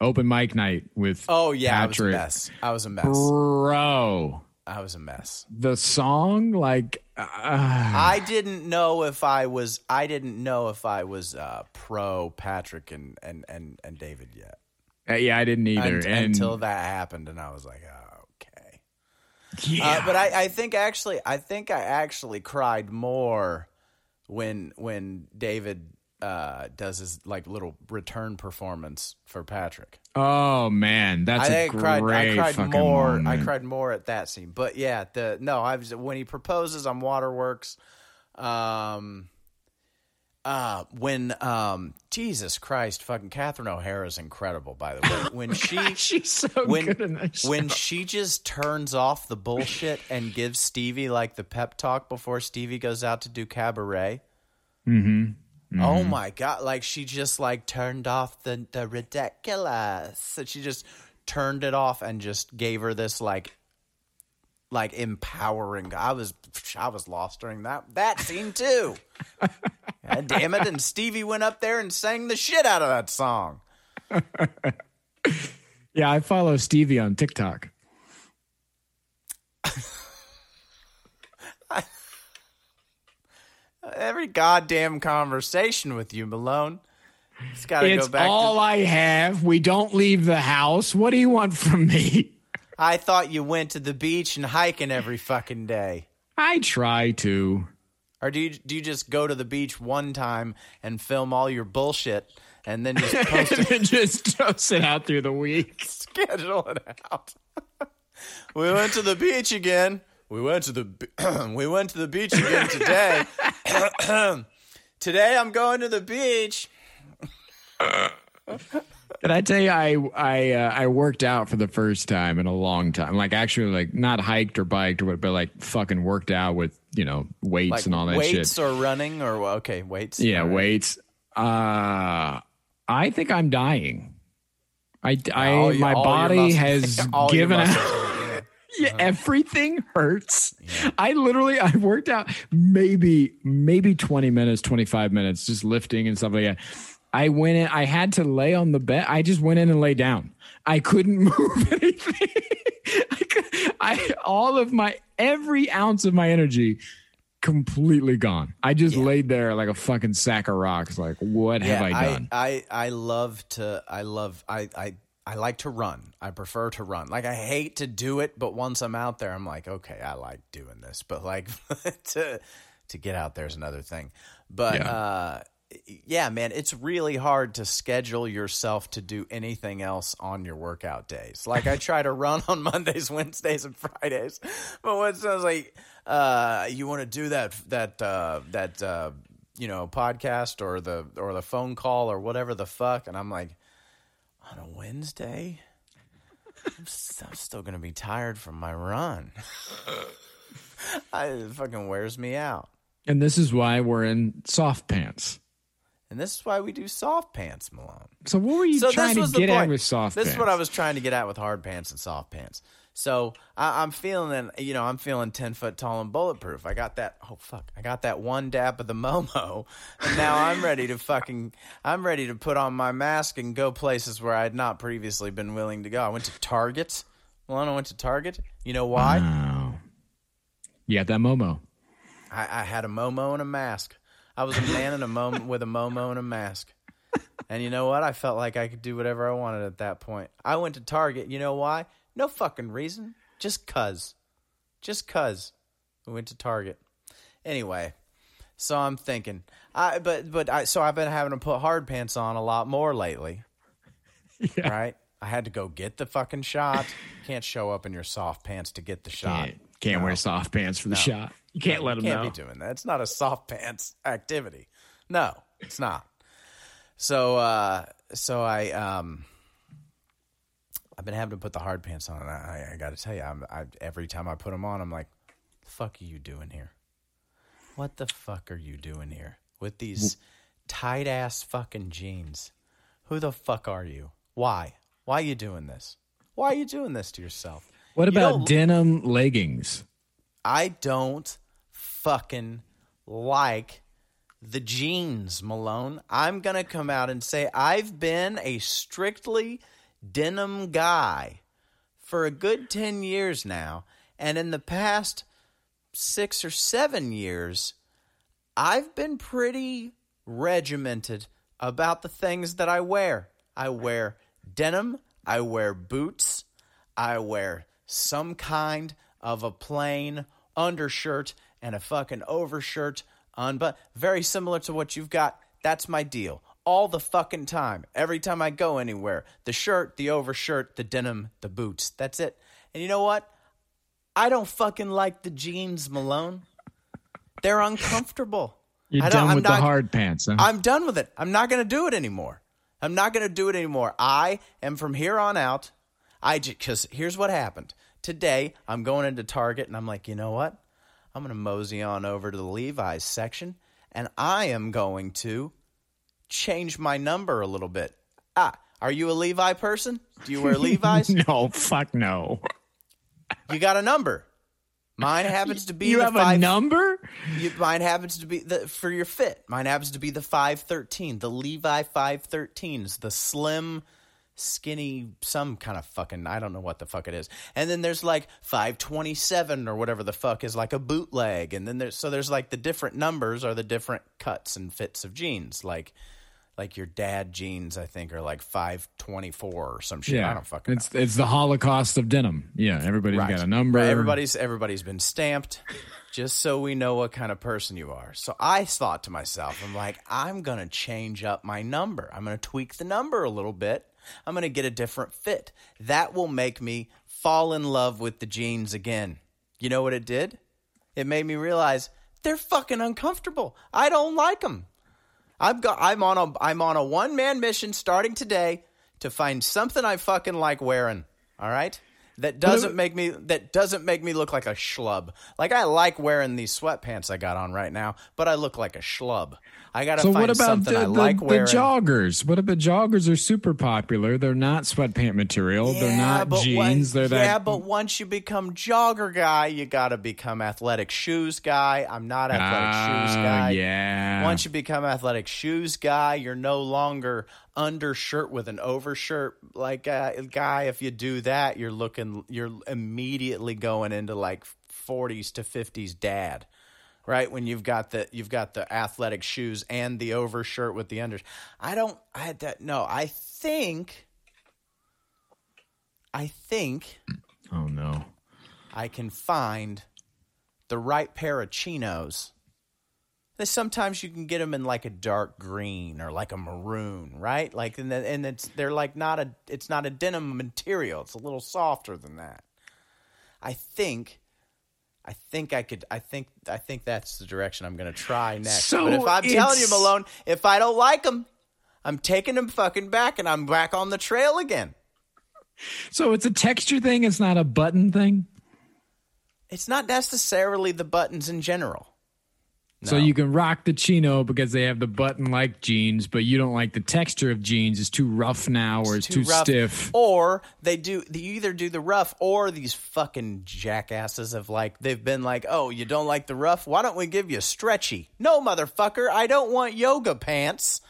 Open mic night with Oh yeah, Patrick. I was a mess. I was a mess. Bro, I was a mess. the song like uh, I didn't know if I was I didn't know if I was uh, pro Patrick and, and, and, and David yet. uh, yeah, I didn't either. Un- and until that happened and I was like, oh, okay. yeah, Uh, but I, I think actually I think I actually cried more when when David uh, does his like little return performance for Patrick. oh man, that's I a I great cried. I cried more. I cried more at that scene. But yeah, the no. I was when he proposes on Waterworks. Um. Uh, when um, Jesus Christ, fucking Catherine O'Hara is incredible. By the way, when she She's so when good in that show. when she just turns off the bullshit and gives Stevie like the pep talk before Stevie goes out to do cabaret. Mm-hmm. Oh mm-hmm. my god! Like she just like turned off the the ridiculous. And she just turned it off and just gave her this like like empowering. I was I was lost during that that scene too. God damn it! And Stevie went up there and sang the shit out of that song. yeah, I follow Stevie on TikTok. Every goddamn conversation with you, Malone. It's got to go back. all to, I have. We don't leave the house. What do you want from me? I thought you went to the beach and hiking every fucking day. I try to. Or do you do you just go to the beach one time and film all your bullshit and then just post it, and just toss it out through the week. schedule it out? we went to the beach again. We went to the be- we went to the beach again today. today I'm going to the beach. Did I tell you I I uh, I worked out for the first time in a long time? Like actually, like not hiked or biked or what, but like fucking worked out with you know weights Like and all that weights shit. or running or okay, weights. Yeah, All right. weights. Uh, I think I'm dying. I, I All your- my body has given muscles out. Yeah, uh-huh. everything hurts. I literally I worked out maybe maybe 20 minutes, 25 minutes just lifting and stuff like that. I went in I had to lay on the bed. I just went in and lay down. I couldn't move anything. I, could, I all of my every ounce of my energy completely gone. I just laid there like a fucking sack of rocks like what have I done? I, I love to I love I, I I like to run. I prefer to run. Like I hate to do it, but once I'm out there I'm like, okay, I like doing this. But like to to get out there is another thing. But Yeah. uh yeah, man, it's really hard to schedule yourself to do anything else on your workout days. Like I try to run on Mondays, Wednesdays, and Fridays, but when someone's like, uh, "You want to do that that uh, that uh, you know podcast or the or the phone call or whatever the fuck," and I'm like, on a Wednesday, I'm, I'm still gonna be tired from my run. I, it fucking wears me out. and this is why we're in soft pants. And this is why we do soft pants, Malone. So what were you so trying to get at with soft This pants? This is what I was trying to get at with hard pants and soft pants. So I, I'm feeling, you know, I'm feeling ten foot tall and bulletproof. I got that. Oh fuck! I got that one dab of the Momo, and now I'm ready to fucking. I'm ready to put on my mask and go places where I had not previously been willing to go. I went to Target. Well, I went to Target. You know why? You got that Momo. I, I had a Momo and a mask. I was a man in a Momo with a Momo and a mask. And you know what? I felt like I could do whatever I wanted at that point. I went to Target. You know why? No fucking reason. Just cuz. Just cuz. We went to Target. Anyway, so I'm thinking. I but but I so I've been having to put hard pants on a lot more lately. Right? I had to go get the fucking shot. Can't show up in your soft pants to get the shot. Can't, can't wear soft pants for the shot. You can't let them can't know. be doing that. It's not a soft pants activity. No, it's not. So, uh, so I, um, I've been having to put the hard pants on. And I, I got to tell you, I'm, I, every time I put them on, I'm like, "The fuck are you doing here? What the fuck are you doing here with these tight ass fucking jeans? Who the fuck are you? Why? Why are you doing this? Why are you doing this to yourself? What about denim leggings? I don't fucking like the jeans, Malone. I'm going to come out and say I've been a strictly denim guy for a good 10 years now. And in the past six or seven years, I've been pretty regimented about the things that I wear. I wear denim, I wear boots, I wear some kind of a plain undershirt and a fucking overshirt on but very similar to what you've got. That's my deal. All the fucking time. Every time I go anywhere. The shirt, the overshirt, the denim, the boots. That's it. And you know what? I don't fucking like the jeans, Malone. They're uncomfortable. You're done I'm with not- the hard pants, huh? I'm done with it. I'm not going to do it anymore. I'm not going to do it anymore. I am from here on out. I because here's what happened today. I'm going into Target and I'm like, you know what? I'm going to mosey on over to the Levi's section and I am going to change my number a little bit. Ah, are you a Levi person? Do you wear Levi's? no, fuck no. you got a number. Mine happens to be You the have five, a number? You, mine happens to be the for your fit. Mine happens to be the five thirteen, the Levi five thirteens, the slim, skinny, some kind of fucking I don't know what the fuck it is. And then there's like five twenty seven or whatever the fuck is like a bootleg. And then there's so there's like the different numbers are the different cuts and fits of jeans. Like like your dad jeans, I think, are like five twenty four or some shit. Yeah. I don't fucking know. it's it's the Holocaust of denim. Yeah, everybody's Right. got a number. Right, Everybody's everybody's been stamped just so we know what kind of person you are. So I thought to myself, I'm like, I'm gonna change up my number. I'm gonna tweak the number a little bit. I'm gonna get a different fit. That will make me fall in love with the jeans again. You know what it did? It made me realize they're fucking uncomfortable. I don't like them. Got I'm on a I'm on a one man mission starting today to find something I fucking like wearing. All right? That doesn't make me that doesn't make me look like a schlub. Like I like wearing these sweatpants I got on right now, but I look like a schlub. I gotta So find what about something the, I the, like the wearing. joggers? What about joggers are super popular? They're not sweatpant material. they're not jeans. when- they're that. yeah, but once you become jogger guy, you gotta become athletic shoes guy. I'm not athletic shoes Ah, guy. Yeah. Once you become athletic shoes guy, you're no longer undershirt with an overshirt like uh, guy. If you do that, you're looking, you're immediately going into like 40s to 50s dad, right? When you've got the you've got the athletic shoes and the overshirt with the under. I don't. I had that. No, I think. I think oh no. I can find the right pair of chinos. There's Sometimes you can get them in like a dark green or like a maroon, right? Like and, then- and it's they're like not a it's not a denim material. It's a little softer than that. I think I think I could I think I think that's the direction I'm going to try next. So but if I'm telling you Malone, if I don't like them, I'm taking them fucking back and I'm back on the trail again. So it's a texture thing. It's not a button thing. It's not necessarily the buttons in general. So you can rock the chino because they have the button like jeans, but you don't like the texture of jeans. It's too rough now or it's too, rough. stiff. Or they do they either do the rough or these fucking jackasses have like they've been like, "Oh, you don't like the rough? Why don't we give you stretchy?" No, motherfucker, I don't want yoga pants.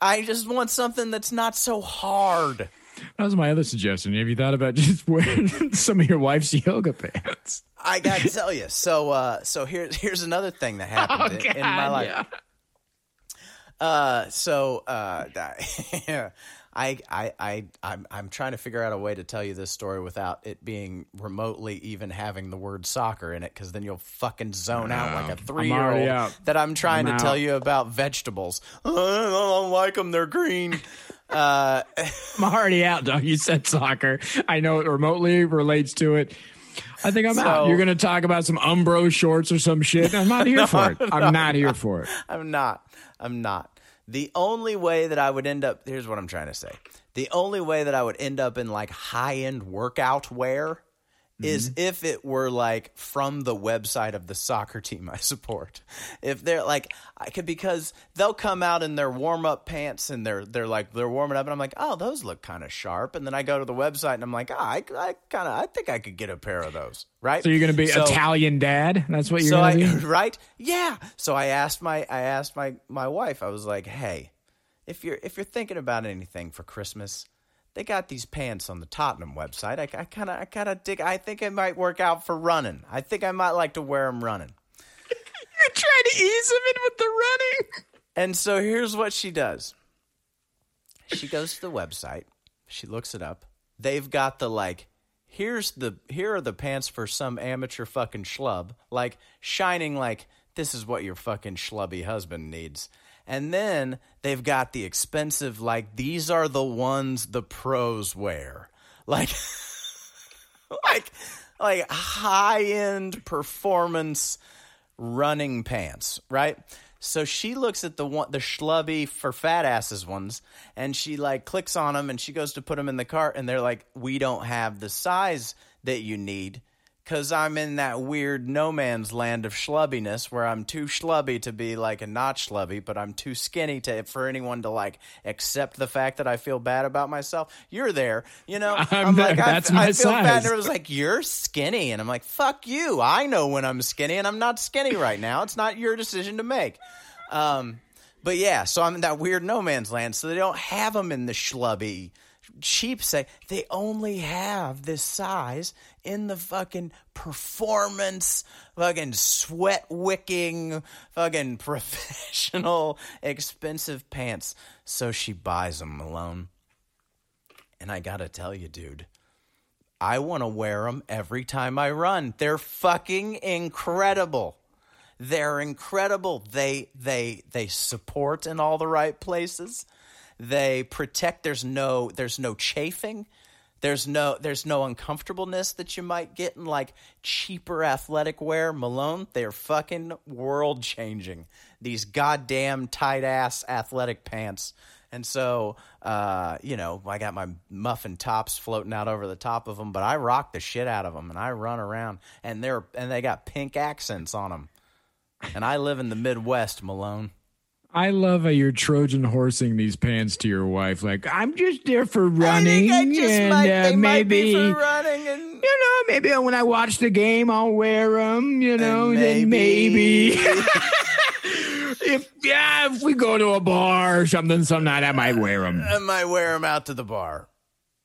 I just want something that's not so hard. That was my other suggestion. Have you thought about just wearing some of your wife's yoga pants? I got to tell you. So uh so here's here's another thing that happened in- in my life. yeah. Uh, so uh, I, I, I, I'm, I'm trying to figure out a way to tell you this story without it being remotely even having the word soccer in it, because then you'll fucking zone out like a three year old that I'm trying I'm to tell you about vegetables. I don't like them; they're green. Uh, I'm already out, dog. You said soccer. I know it remotely relates to it. I think I'm So- out. You're going to talk about some Umbro shorts or some shit. I'm not here for it. I'm not here for it. I'm not. I'm not. The only way that I would end up here's what I'm trying to say. The only way that I would end up in like high end workout wear is if it were like from the website of the soccer team I support. If they're like I could because they'll come out in their warm up pants and they're they're like they're warming up and I'm like, "Oh, those look kind of sharp." And then I go to the website and I'm like, "Ah, I, I kind of I think I could get a pair of those." Right? So you're going to be So- Italian dad? That's what you're so going to be? right yeah so i asked my i asked my my wife i was like hey if you're if you're thinking about anything for christmas they got these pants on the tottenham website. I kind of i kind of dig i think it might work out for running. I think i might like to wear them running. You're trying to ease him in with the running. and so here's what she does. She goes to the website. She looks it up. They've got the like here's the here are the pants for some amateur fucking schlub like shining like this is what your fucking schlubby husband needs and then they've got the expensive like these are the ones the pros wear like like like high end performance running pants, right? So she looks at the one, the schlubby for fat asses ones, and she like clicks on them, and she goes to put them in the cart, and they're like, "We don't have the size that you need." Cause I'm in that weird no man's land of schlubbiness where I'm too schlubby to be like a not schlubby, but I'm too skinny to for anyone to like accept the fact that I feel bad about myself. You're there, you know. I'm there. like, I- That's I, my feel bad. size. And it was like, you're skinny. And I'm like, fuck you. I know when I'm skinny and I'm not skinny right now. It's not your decision to make. Um, but yeah, so I'm in that weird no man's land. So they don't have them in the schlubby, cheap say. They only have this size in the fucking performance, fucking sweat wicking, fucking professional, expensive pants. So she buys them alone. And I gotta tell you, dude, I want to wear them every time I run. They're fucking incredible. They're incredible. They they they support in all the right places. They protect. There's no there's no chafing. There's no there's no uncomfortableness that you might get in like cheaper athletic wear. Malone, they're fucking world changing. These goddamn tight ass athletic pants. And so, uh, you know, I got my muffin tops floating out over the top of them, but I rock the shit out of them and I run around and they're and they got pink accents on them. And I live in the Midwest, Malone. I love how you're Trojan horsing these pants to your wife. Like, I'm just there for running. I I just and, might, uh, they might be maybe, for running and you know, maybe when I watch the game, I'll wear them, you know, and then maybe- maybe. if, yeah, if we go to a bar or something, some night I might wear them. I might wear them out to the bar.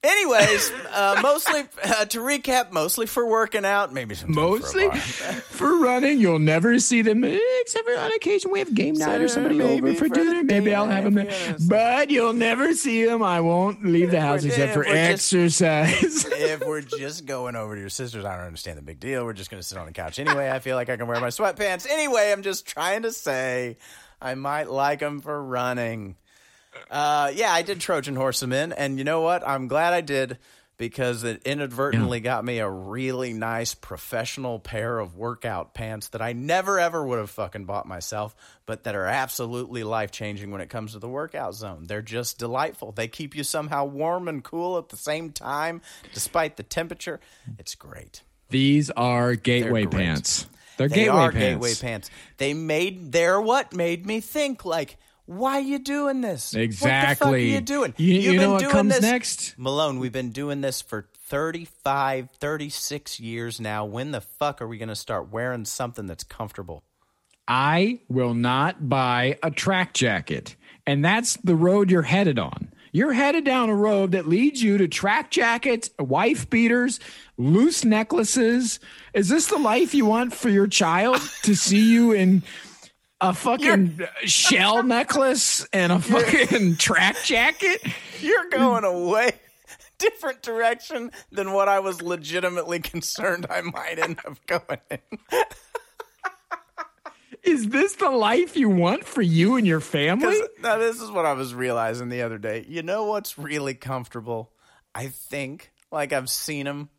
Anyways, uh, mostly uh, to recap, mostly for working out, maybe some Mostly for running, you'll never see them eh, except for on occasion we have game night or somebody over for for dinner. Maybe I'll have them there, but you'll never see them. I won't leave the house except for we're just- exercise. if we're just going over to your sister's, I don't understand the big deal. We're just going to sit on the couch anyway. I feel like I can wear my sweatpants anyway. I'm just trying to say I might like them for running. Uh, yeah, I did Trojan horse them in, and you know what? I'm glad I did because it inadvertently got me a really nice professional pair of workout pants that I never ever would have fucking bought myself, but that are absolutely life changing when it comes to the workout zone. They're just delightful. They keep you somehow warm and cool at the same time, despite the temperature. It's great. These are gateway They're pants. They're they gateway are pants. gateway pants. They made they're what made me think like, why are you doing this? Exactly. What the fuck are you doing? You- You've you know been what doing comes this- next? Malone, we've been doing this for 35, 36 years now. When the fuck are we going to start wearing something that's comfortable? I will not buy a track jacket. And that's the road you're headed on. You're headed down a road that leads you to track jackets, wife beaters, loose necklaces. Is this the life you want for your child to see you in a fucking shell necklace and a fucking track jacket? You're going a way different direction than what I was legitimately concerned I might end up going in. Is this the life you want for you and your family? Now, this is what I was realizing the other day. You know what's really comfortable? I think, like I've seen them.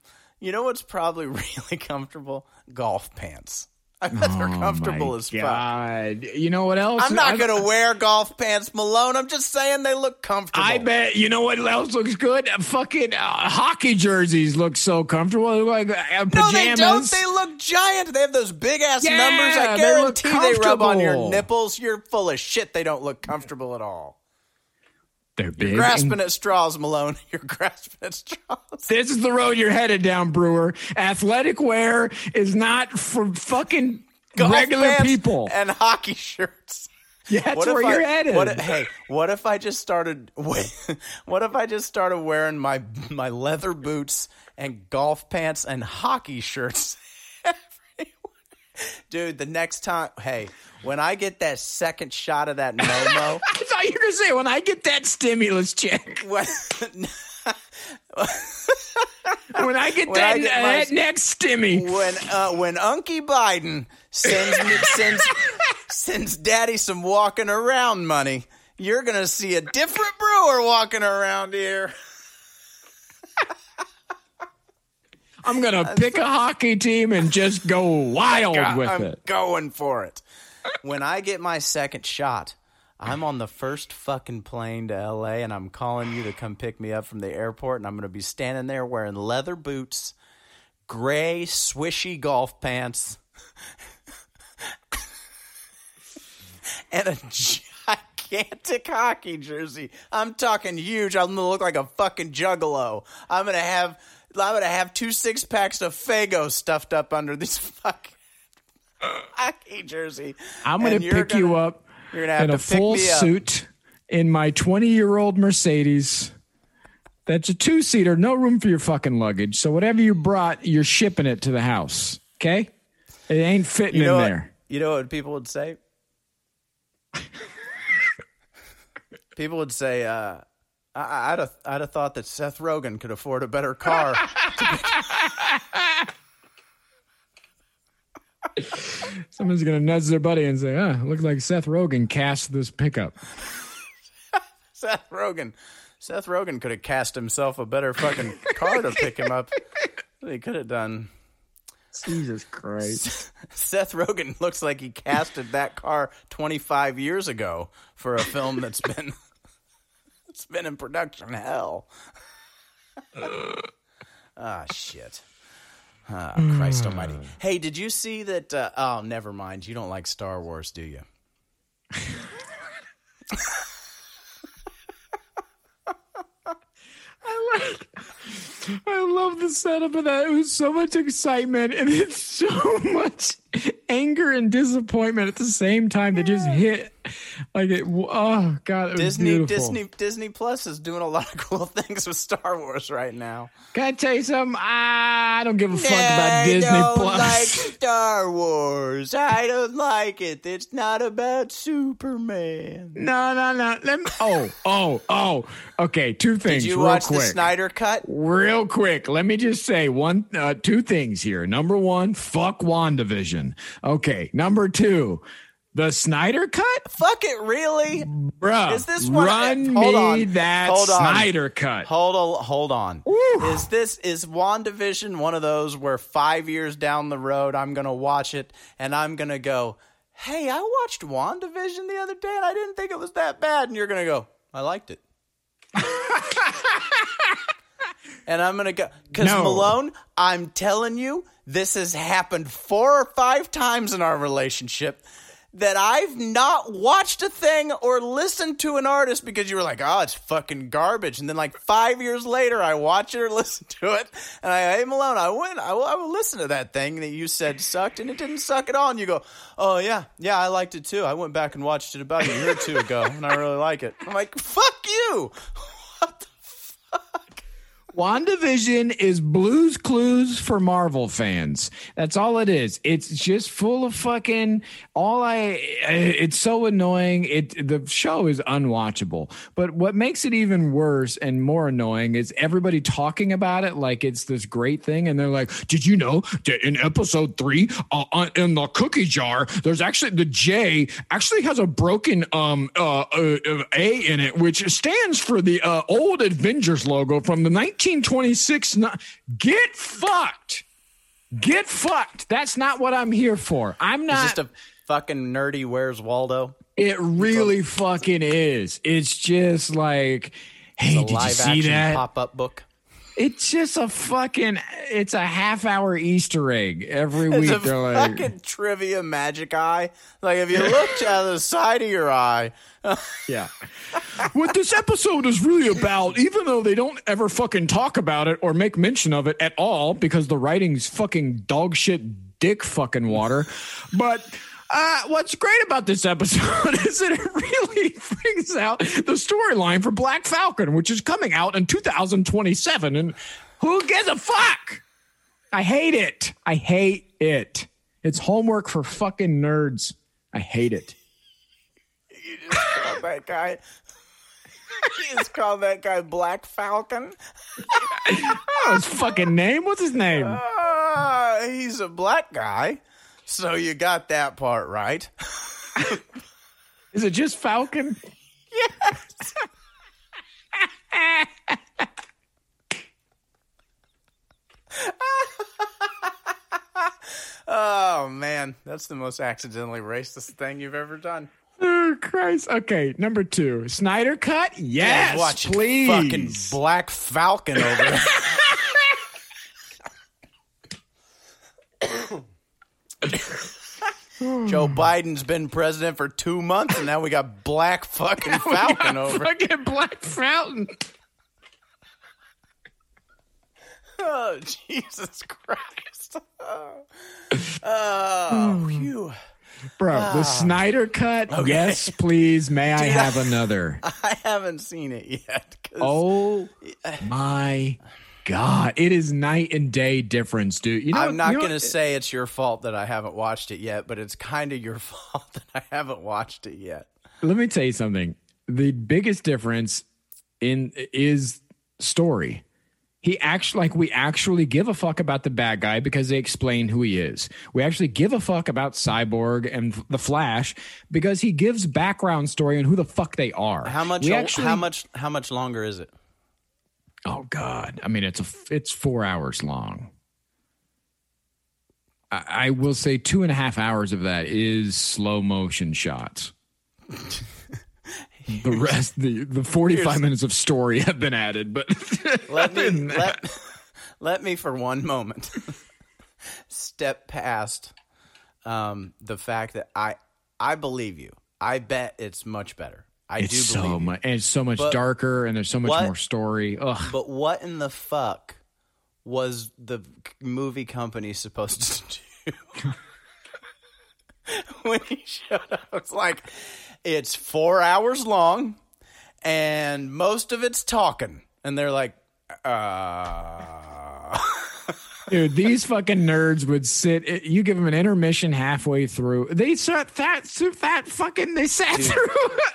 You know what's probably really comfortable? Golf pants. I bet they're comfortable Oh as fuck. You know what else? I'm not gonna wear golf pants, Malone. I'm just saying they look comfortable. I bet you know what else looks good. Fucking uh, hockey jerseys look so comfortable. They look like uh, pajamas. No, they don't. They look giant. They have those big ass Yeah, numbers. I they guarantee they, rub on your nipples. You're full of shit. They don't look comfortable at all. They're big. Grasping and at straws, Malone. You're grasping at straws. this is the road you're headed down, Brewer. Athletic wear is not for fucking Golf regular people. and hockey shirts. Yeah, that's What where I, you're headed. What if, hey, what if I just started? What if I just started wearing my my leather boots and golf pants and hockey shirts? everywhere? Dude, the next time, hey, when I get that second shot of that Momo, thought you were gonna say when I get that stimulus check. when, When I get When that, I get uh, my- that next stimmy. when uh, when Unky Biden sends me sends sends Daddy some walking around money, you're gonna see a different brewer walking around here. I'm gonna pick a hockey team and just go wild God, with I'm it. going for it. When I get my second shot, I'm on the first fucking plane to LA and I'm calling you to come pick me up from the airport and I'm going to be standing there wearing leather boots, gray swishy golf pants, and a gigantic hockey jersey. I'm talking huge. I'm going to look like a fucking juggalo. I'm going to have I'm going to have two six packs of Faygo stuffed up under this fucking hockey jersey. I'm gonna pick you gonna- up You're gonna have in to a full suit in my 20 year old Mercedes. That's a two seater, no room for your fucking luggage. So whatever you brought, you're shipping it to the house. Okay? It ain't fitting You know in what, there. You know what people would say? people would say, uh, I, I'd have, I'd have thought that Seth Rogen could afford a better car. Someone's gonna nudge their buddy and say, "Ah, looks like Seth Rogen cast this pickup." Seth Rogen, Seth Rogen could have cast himself a better fucking car to pick him up. than He could have done. Jesus Christ! Seth Rogen looks like he casted that car 25 years ago for a film that's been it's been in production hell. ah shit. Ah, Christ almighty. Hey, did you see that uh, oh, never mind. You don't like Star Wars, do you? I. I love the setup of that. It was so much excitement and it's so much anger and disappointment at the same time. That just hit like it. Oh God! It Disney beautiful. Disney Disney Plus is doing a lot of cool things with Star Wars right now. Can I tell you something? I don't give a fuck I about Disney don't Plus. like Star Wars. I don't like it. It's not about Superman. no, no, no. Let me. Oh, oh, oh. Okay, two things. Did you real watch quick. the Snyder cut? Real quick, let me just say one, uh, two things here. Number one, fuck Wandavision. Okay. Number two, the Snyder cut, Fuck it, really? bro? Is this one- run hold me on. that Hold on. Snyder cut? Hold on, hold on. Woo. Is this is WandaVision one of those where five years down the road I'm gonna watch it and I'm gonna go, Hey, I watched WandaVision the other day and I didn't think it was that bad, and you're gonna go, I liked it. and I'm gonna go because No. Malone, I'm telling you, this has happened four or five times in our relationship that I've not watched a thing or listened to an artist because you were like, oh, it's fucking garbage. And then like five years later, I watch it or listen to it, and I am alone. I went, I will, I will listen to that thing that you said sucked, and it didn't suck at all. And you go, oh yeah, yeah, I liked it too. I went back and watched it about a year or two ago, and I really like it. I'm like, fuck you. What the WandaVision is Blues Clues for Marvel fans. That's all it is. It's just full of fucking all I it's so annoying. It the show is unwatchable. But what makes it even worse and more annoying is everybody talking about it like it's this great thing and they're like, "Did you know that in episode 3 uh, in the cookie jar, there's actually the J actually has a broken um uh, uh, uh, A in it which stands for the uh, old Avengers logo from the 1926 no- Get fucked. Get fucked. That's not what I'm here for. I'm It's not just a fucking nerdy Where's Waldo? it really fucking is. It's just like, hey, A did you see action that? pop up book. It's just a fucking. It's a half hour Easter egg every week. It's a They're like, fucking trivia magic eye. Like if you looked out of the side of your eye, yeah. what this episode is really about, even though they don't ever fucking talk about it or make mention of it at all, because the writing's fucking dog shit dick fucking water. But uh, what's great about this episode is that it really brings out the storyline for Black Falcon, which is coming out in 2027. And who gives a fuck? I hate it. I hate it. It's homework for fucking nerds. I hate it. you just called that guy. you just called that guy Black Falcon. Oh, his fucking name? What's his name? Uh, he's a black guy, so you got that part right. Is it just Falcon? Yes. oh man, that's the most accidentally racist thing you've ever done. Oh Christ. Okay, number two. Snyder cut? Yes. watch please. fucking Black Falcon over there. Hmm. Joe Biden's been president for two months, and now we got Black fucking Falcon over. Fucking Black Fountain. Oh, Jesus Christ. Oh, oh phew. Bro, the ah. Snyder cut? Yes, please. May I have another? I haven't seen it yet. 'cause Oh my God. It is night and day difference, dude. You know, I'm not you know going to say it's your fault that I haven't watched it yet, but it's kind of your fault that I haven't watched it yet. Let me tell you something. The biggest difference in is story. He actually like we actually give a fuck about the bad guy because they explain who he is. We actually give a fuck about Cyborg and the Flash because he gives background story on who the fuck they are. How much? We actually, how much? How much longer is it? Oh God! I mean, it's a it's four hours long. I, I will say two and a half hours of that is slow motion shots. the rest, the the forty five minutes of story have been added, but Let me other than that- let, let me for one moment step past um, the fact that I I believe you. I bet it's much better. I it's do so much, and it's so much But darker, and there's so much what- more story. Ugh. But what in the fuck was the movie company supposed to do? when he showed up, it's like it's four hours long, and most of it's talking, and they're like, uh. Dude, these fucking nerds would sit. You give them an intermission halfway through. They sat that that fucking. They sat through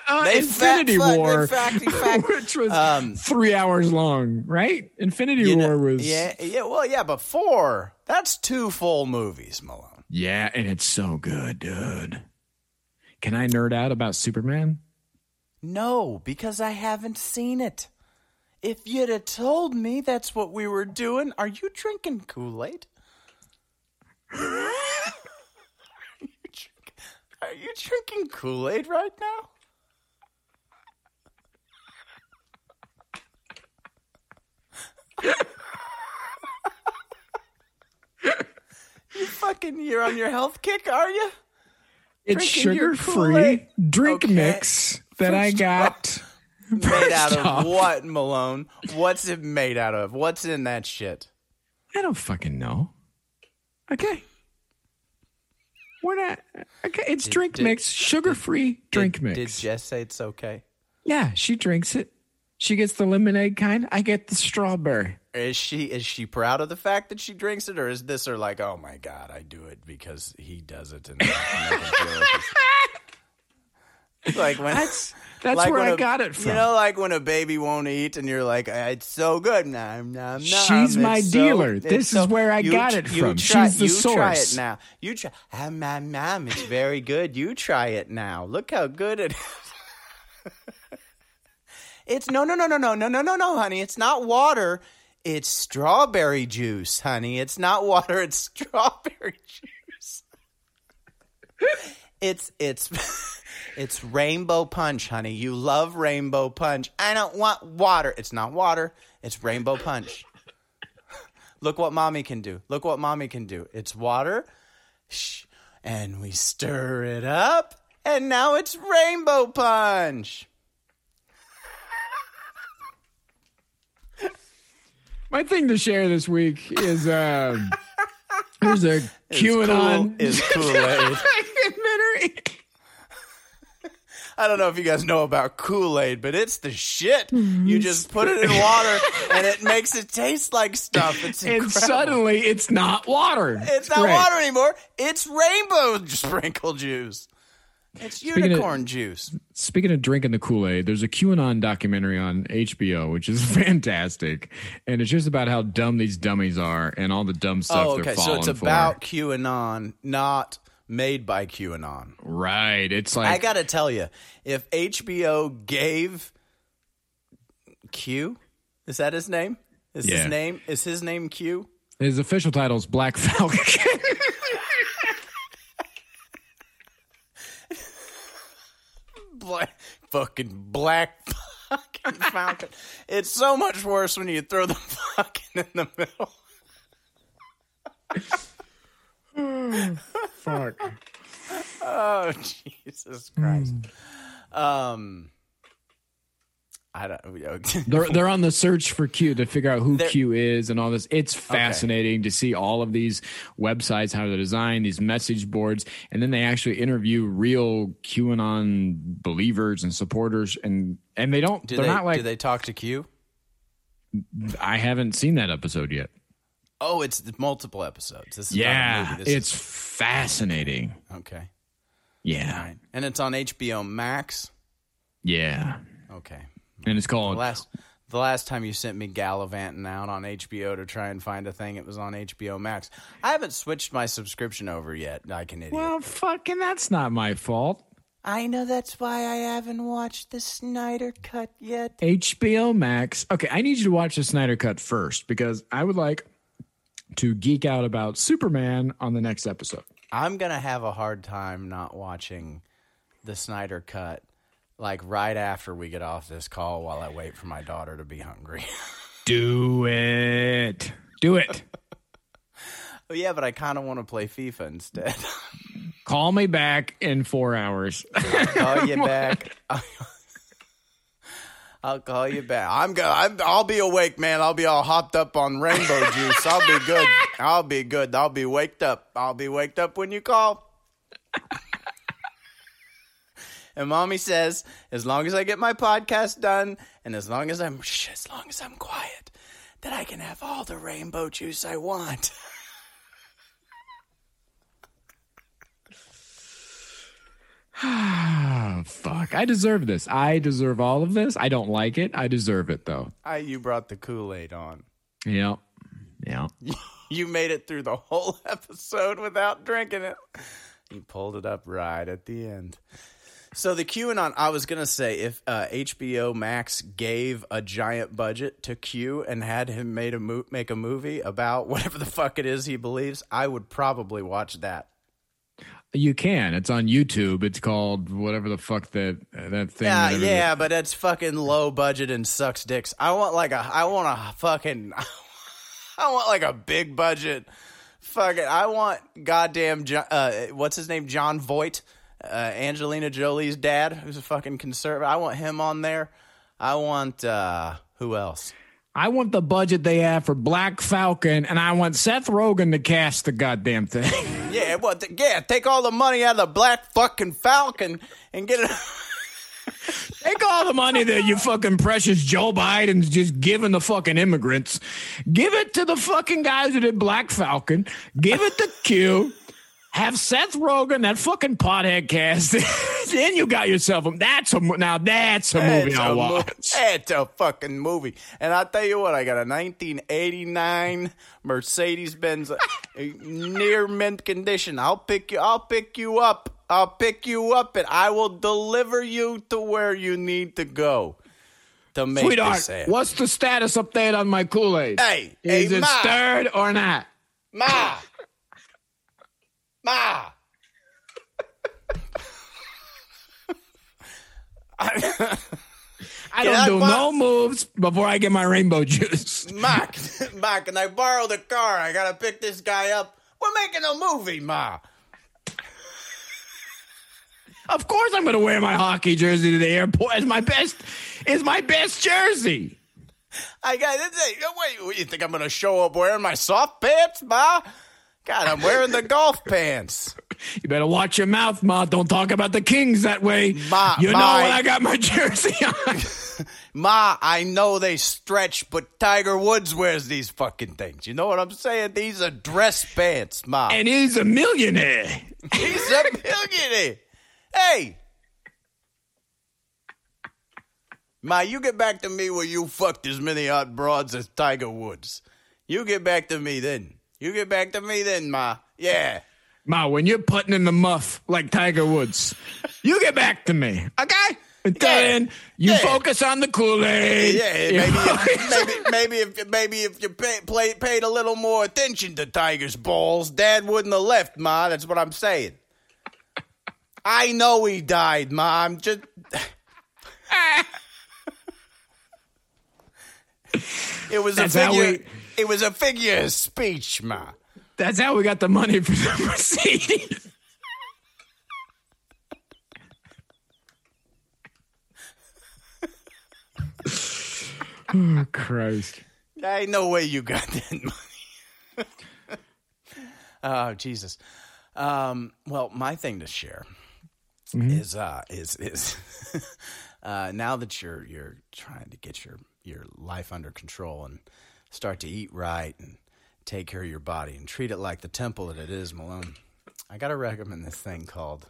uh, They Infinity fat- War, in fact- fact, which was um, three hours long, right? Infinity You know- War was yeah, yeah, well, yeah, but four. That's two full movies, Malone. yeah, and it's so good, dude. Can I nerd out about Superman? No, because I haven't seen it. If you'd have told me that's what we were doing, are you drinking Kool Aid? are, you drink- are you drinking Kool Aid right now? You fucking you're on your health kick, are you? It's sugar free drink Okay. mix that I got. Made out First of what, Malone? What's it made out of? What's in that shit? I don't fucking know. Okay. We're not. Okay, it's drink did- mix, sugar free drink did, mix. Did Jess say it's okay? yeah, she drinks it. She gets the lemonade kind. I get the strawberry. Is she is she proud of the fact that she drinks it, or is this her like, oh my god, I do it because he does it, and I make him feel like when That's that's like where I a- got it from. You know, like when a baby won't eat, and you're like, "Ah, "It's so good." Nom, nom, nom. She's my so- dealer. This so- is where I got it from. Try, She's the you try it now. You try. Ah, nom, nom. It's very good. You try it now. Look how good it is. it's no, no, no, no, no, no, no, no, no, honey. It's not water. It's strawberry juice, honey. It's not water. It's strawberry juice. It's it's it's rainbow punch, honey. You love rainbow punch. I don't want water. It's not water. It's rainbow punch. Look what mommy can do. Look what mommy can do. It's water. Shh. And we stir it up. And now it's rainbow punch. My thing to share this week is uh, there's a QAnon Cool is documentary. I don't know if you guys know about Kool Aid, but it's the shit. Mm-hmm. You just put it in water and it makes it taste like stuff. It's And suddenly it's not water. it's not great. water anymore. It's rainbow sprinkle juice. It's of- unicorn juice. Speaking of drinking the Kool Aid, there's a QAnon documentary on HBO, which is fantastic, and it's just about how dumb these dummies are and all the dumb stuff Oh, they're okay. So it's for. about QAnon, not made by QAnon. right. It's like I got to tell you, if HBO gave Q, is that his name? Is Yeah. his name is his name Q? his official title is Black Falcon. Black, fucking black fucking falcon. It's so much worse when you throw the fucking in the middle. Fuck. Oh Jesus Christ. Um, I don't. They're they're on the search for Q to figure out who They're- Q is and all this. It's fascinating to see all of these websites, how they're designed, these message boards, and then they actually interview real QAnon believers and supporters, and and they don't. do they're they not like do they talk to Q? I haven't seen that episode yet. Oh, it's multiple episodes. This is not a Yeah, movie. This it's fascinating. okay. Yeah, All right, and it's on HBO Max. yeah, Okay. and it's The called last the last time you sent me gallivanting out on HBO to try and find a thing, it was on HBO Max. I haven't switched my subscription over yet. Like can idiot. Well, fucking, that's not my fault. I know that's why I haven't watched the Snyder Cut yet. HBO Max. Okay, I need you to watch the Snyder Cut first because I would like to geek out about Superman on the next episode. I'm gonna have a hard time not watching the Snyder Cut. Like right after we get off this call, while I wait for my daughter to be hungry. Do it. Do it. oh yeah, but I kind of want to play FIFA instead. Call me back in four hours. call you back. I'll call you back. I'm go. I'm, I'll be awake, man. I'll be all hopped up on rainbow juice. I'll be good. I'll be good. I'll be waked up. I'll be waked up when you call. and mommy says, as long as I get my podcast done, and as long as I'm, shh, as long as I'm quiet, that I can have all the rainbow juice I want. fuck. I deserve this. I deserve all of this. I don't like it. I deserve it, though. I, you brought the Kool Aid on. Yeah. Yeah. You made it through the whole episode without drinking it. You pulled it up right at the end. So the QAnon, I was gonna say, if uh, HBO Max gave a giant budget to Q and had him made a mo- make a movie about whatever the fuck it is he believes, I would probably watch that. You can. It's on YouTube. It's called whatever the fuck that that thing. Yeah, yeah, but it's fucking low budget and sucks dicks. I want like a, I want a fucking, I want like a big budget Fuck it. I want goddamn. Uh, what's his name? Jon Voight, uh, Angelina Jolie's dad, who's a fucking conservative. I want him on there. I want uh, who else? I want the budget they have for Black Falcon, and I want Seth Rogen to cast the goddamn thing. Yeah, what? The, yeah, take all the money out of the Black fucking Falcon and get it. Take all the money that you fucking precious Joe Biden's just giving the fucking immigrants. Give it to the fucking guys who did Black Falcon. Give it to Q. Have Seth Rogen, that fucking pothead cast. then you got yourself a. That's a now. That's a movie It's I'll a mo- watch. It's a fucking movie. And I'll tell you what, I got a 1989 Mercedes Benz near mint condition. I'll pick you. I'll pick you up. I'll pick you up, and I will deliver you to where you need to go to make Sweetheart, what's the status update on my Kool Aid? Hey, is hey, it Ma. stirred or not? Ma, ma. I Can don't I do no moves before I get my rainbow juice. Ma, Ma, can I borrow the car? I gotta pick this guy up. We're making a movie, Ma. Of course, I'm going to wear my hockey jersey to the airport. It's my best. It's my best jersey. I got this. Wait, what, you think I'm gonna show up wearing my soft pants, Ma? God, I'm wearing the golf pants. You better watch your mouth, Ma. Don't talk about the Kings that way. Ma- you know when I got my jersey on. Ma, I know they stretch, but Tiger Woods wears these fucking things. You know what I'm saying? These are dress pants, Ma. and he's a millionaire. He's a millionaire. Hey. Ma, you get back to me where you fucked as many hot broads as Tiger Woods. You get back to me then. You get back to me then, Ma. Yeah. Ma, when you're putting in the muff like Tiger Woods, you get back to me, okay? Until Yeah. then, you Yeah. focus on the Kool Aid. Yeah, maybe, if, maybe, maybe if maybe if you pay, play, paid a little more attention to Tiger's balls, Dad wouldn't have left, Ma. That's what I'm saying. I know he died, Ma. I'm just. it was That's a figure. It was a figure of speech, Ma. That's how we got the money for the Mercedes. oh Christ! I ain't no way you got that money. oh Jesus. Um, well, my thing to share is uh, is is uh, now that you're you're trying to get your your life under control and start to eat right and take care of your body and treat it like the temple that it is, Malone. I got to recommend this thing called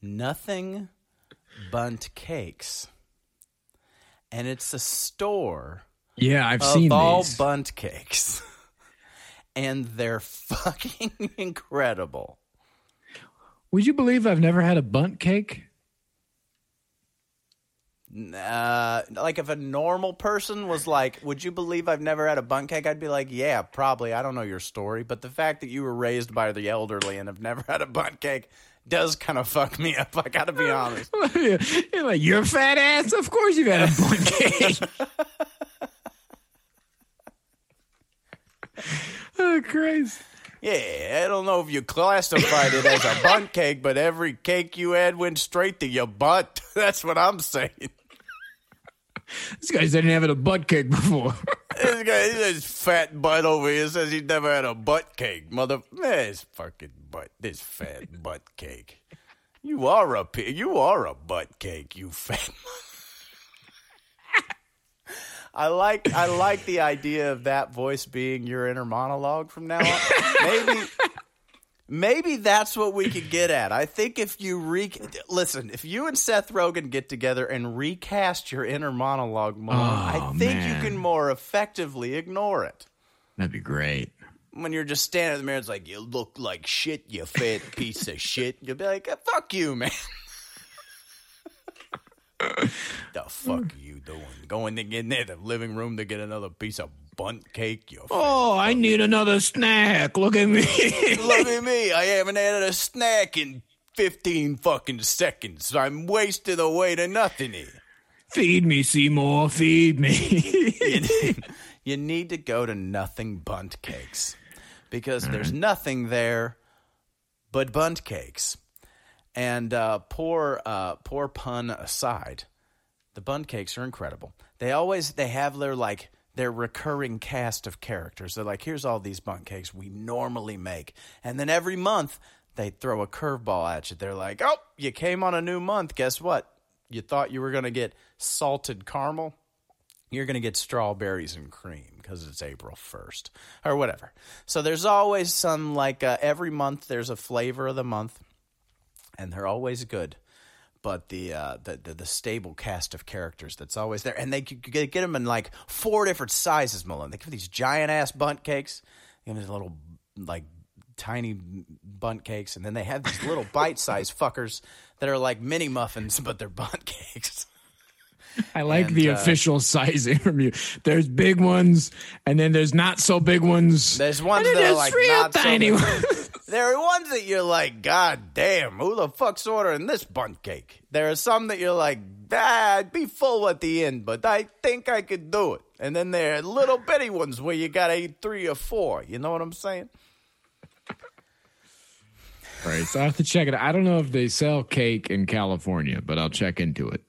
Nothing Bundt Cakes, and it's a store Yeah, I've of seen all these. bundt cakes, and they're fucking incredible. Would you believe I've never had a bundt cake? Uh, like if a normal person was like, "Would you believe I've never had a bundt cake?" I'd be like, "Yeah, probably. I don't know your story, but the fact that you were raised by the elderly and have never had a bundt cake does kind of fuck me up. I got to be honest." You're like your fat ass. Of course you've had a bundt cake. oh Christ! Yeah, I don't know if you classified it as a bundt cake, but every cake you had went straight to your butt. That's what I'm saying. This guy said he never had a butt cake before. This guy, this fat butt over here says he never had a butt cake. Mother, this fucking butt, this fat butt cake. You are a pig. You are a butt cake. You fat. I like I like the idea of that voice being your inner monologue from now on. Maybe maybe that's what we could get at. I think if you re listen, if you and Seth Rogen get together and recast your inner monologue, I Oh, think man. you can more effectively ignore it. That'd be great. When you're just standing in the mirror, it's like you look like shit, you fat piece of shit. You'll be like, uh, "Fuck you, man." the fuck are you doing? Going to get in there, the living room to get another piece of bundt cake? You Oh, I need another snack. Look at me. Look at me. I haven't had a snack in 15 fucking seconds. I'm wasted away to nothing here. feed me, Seymour. Feed me. You need to go to Nothing Bundt Cakes because there's nothing there but bundt cakes. And uh, poor, uh, poor pun aside, the bundt cakes are incredible. They always they have their like their recurring cast of characters. They're like, here's all these bundt cakes we normally make, and then every month they throw a curveball at you. They're like, oh, you came on a new month. Guess what? You thought you were gonna get salted caramel. You're gonna get strawberries and cream because it's April first or whatever. So there's always some like uh, every month there's a flavor of the month and they're always good. But the, uh, the the the stable cast of characters that's always there, and they could get, get them in like four different sizes. Malone, they give these giant ass bundt cakes, they give them these little like tiny bundt cakes, and then they have these little bite sized fuckers that are like mini muffins, but they're bundt cakes. I like And, the uh, official sizing from you. There's big ones, and then there's not so big ones. There's ones and that are like real not so tiny big. ones. There are ones that you're like, God damn, who the fuck's ordering this bundt cake? There are some that you're like, ah, I'd be full at the end, but I think I could do it. And then there are little bitty ones where you gotta eat three or four. You know what I'm saying? Right, so I have to check it. I don't know if they sell cake in California, but I'll check into it.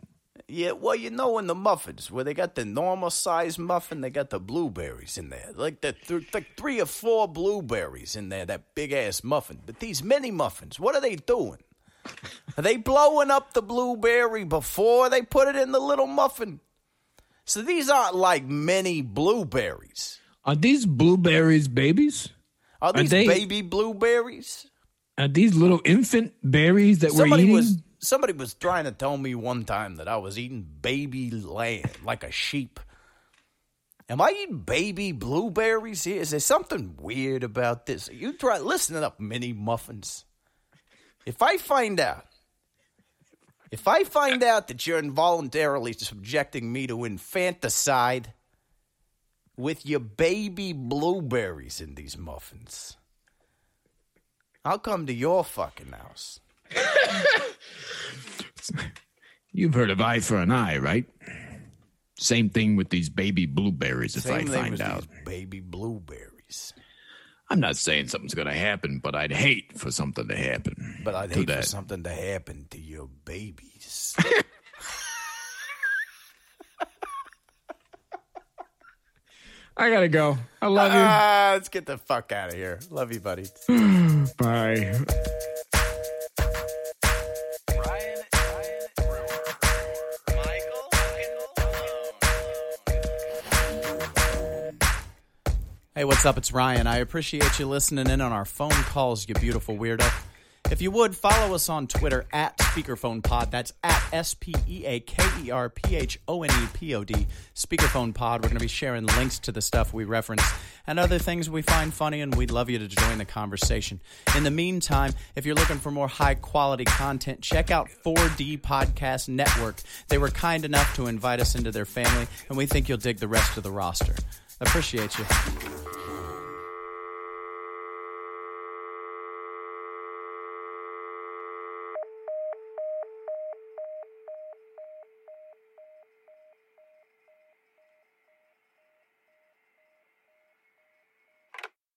Yeah, well, you know, in the muffins, where they got the normal size muffin, they got the blueberries in there. Like the th- like three or four blueberries in there, that big ass muffin. But these mini muffins, what are they doing? Are they blowing up the blueberry before they put it in the little muffin? So these aren't like mini blueberries. Are these blueberries babies? Are these they- baby blueberries? Are these little infant berries that we're eating? was somebody was trying to tell me one time that I was eating baby lamb like a sheep. Am I eating baby blueberries here? Is there something weird about this? You try listening up, mini muffins. If I find out, if I find out that you're involuntarily subjecting me to infanticide with your baby blueberries in these muffins, I'll come to your fucking house. You've heard of eye for an eye, right? Same thing with these baby blueberries. If Same I find out, baby blueberries. I'm not saying something's going to happen, but I'd hate for something to happen. But I'd to hate for something to happen to your babies. I gotta go. I love ah, let's get the fuck out of here. Love you, buddy. Bye. Hey, what's up? It's Ryan. I appreciate you listening in on our phone calls, you beautiful weirdo. If you would, follow us on Twitter at SpeakerPhonePod. That's at S P E A K E R P H O N E P O D. SpeakerPhone Pod. We're going to be sharing links to the stuff we reference and other things we find funny, and we'd love you to join the conversation. In the meantime, if you're looking for more high quality content, check out 4D Podcast Network. They were kind enough to invite us into their family, and we think you'll dig the rest of the roster. Appreciate you.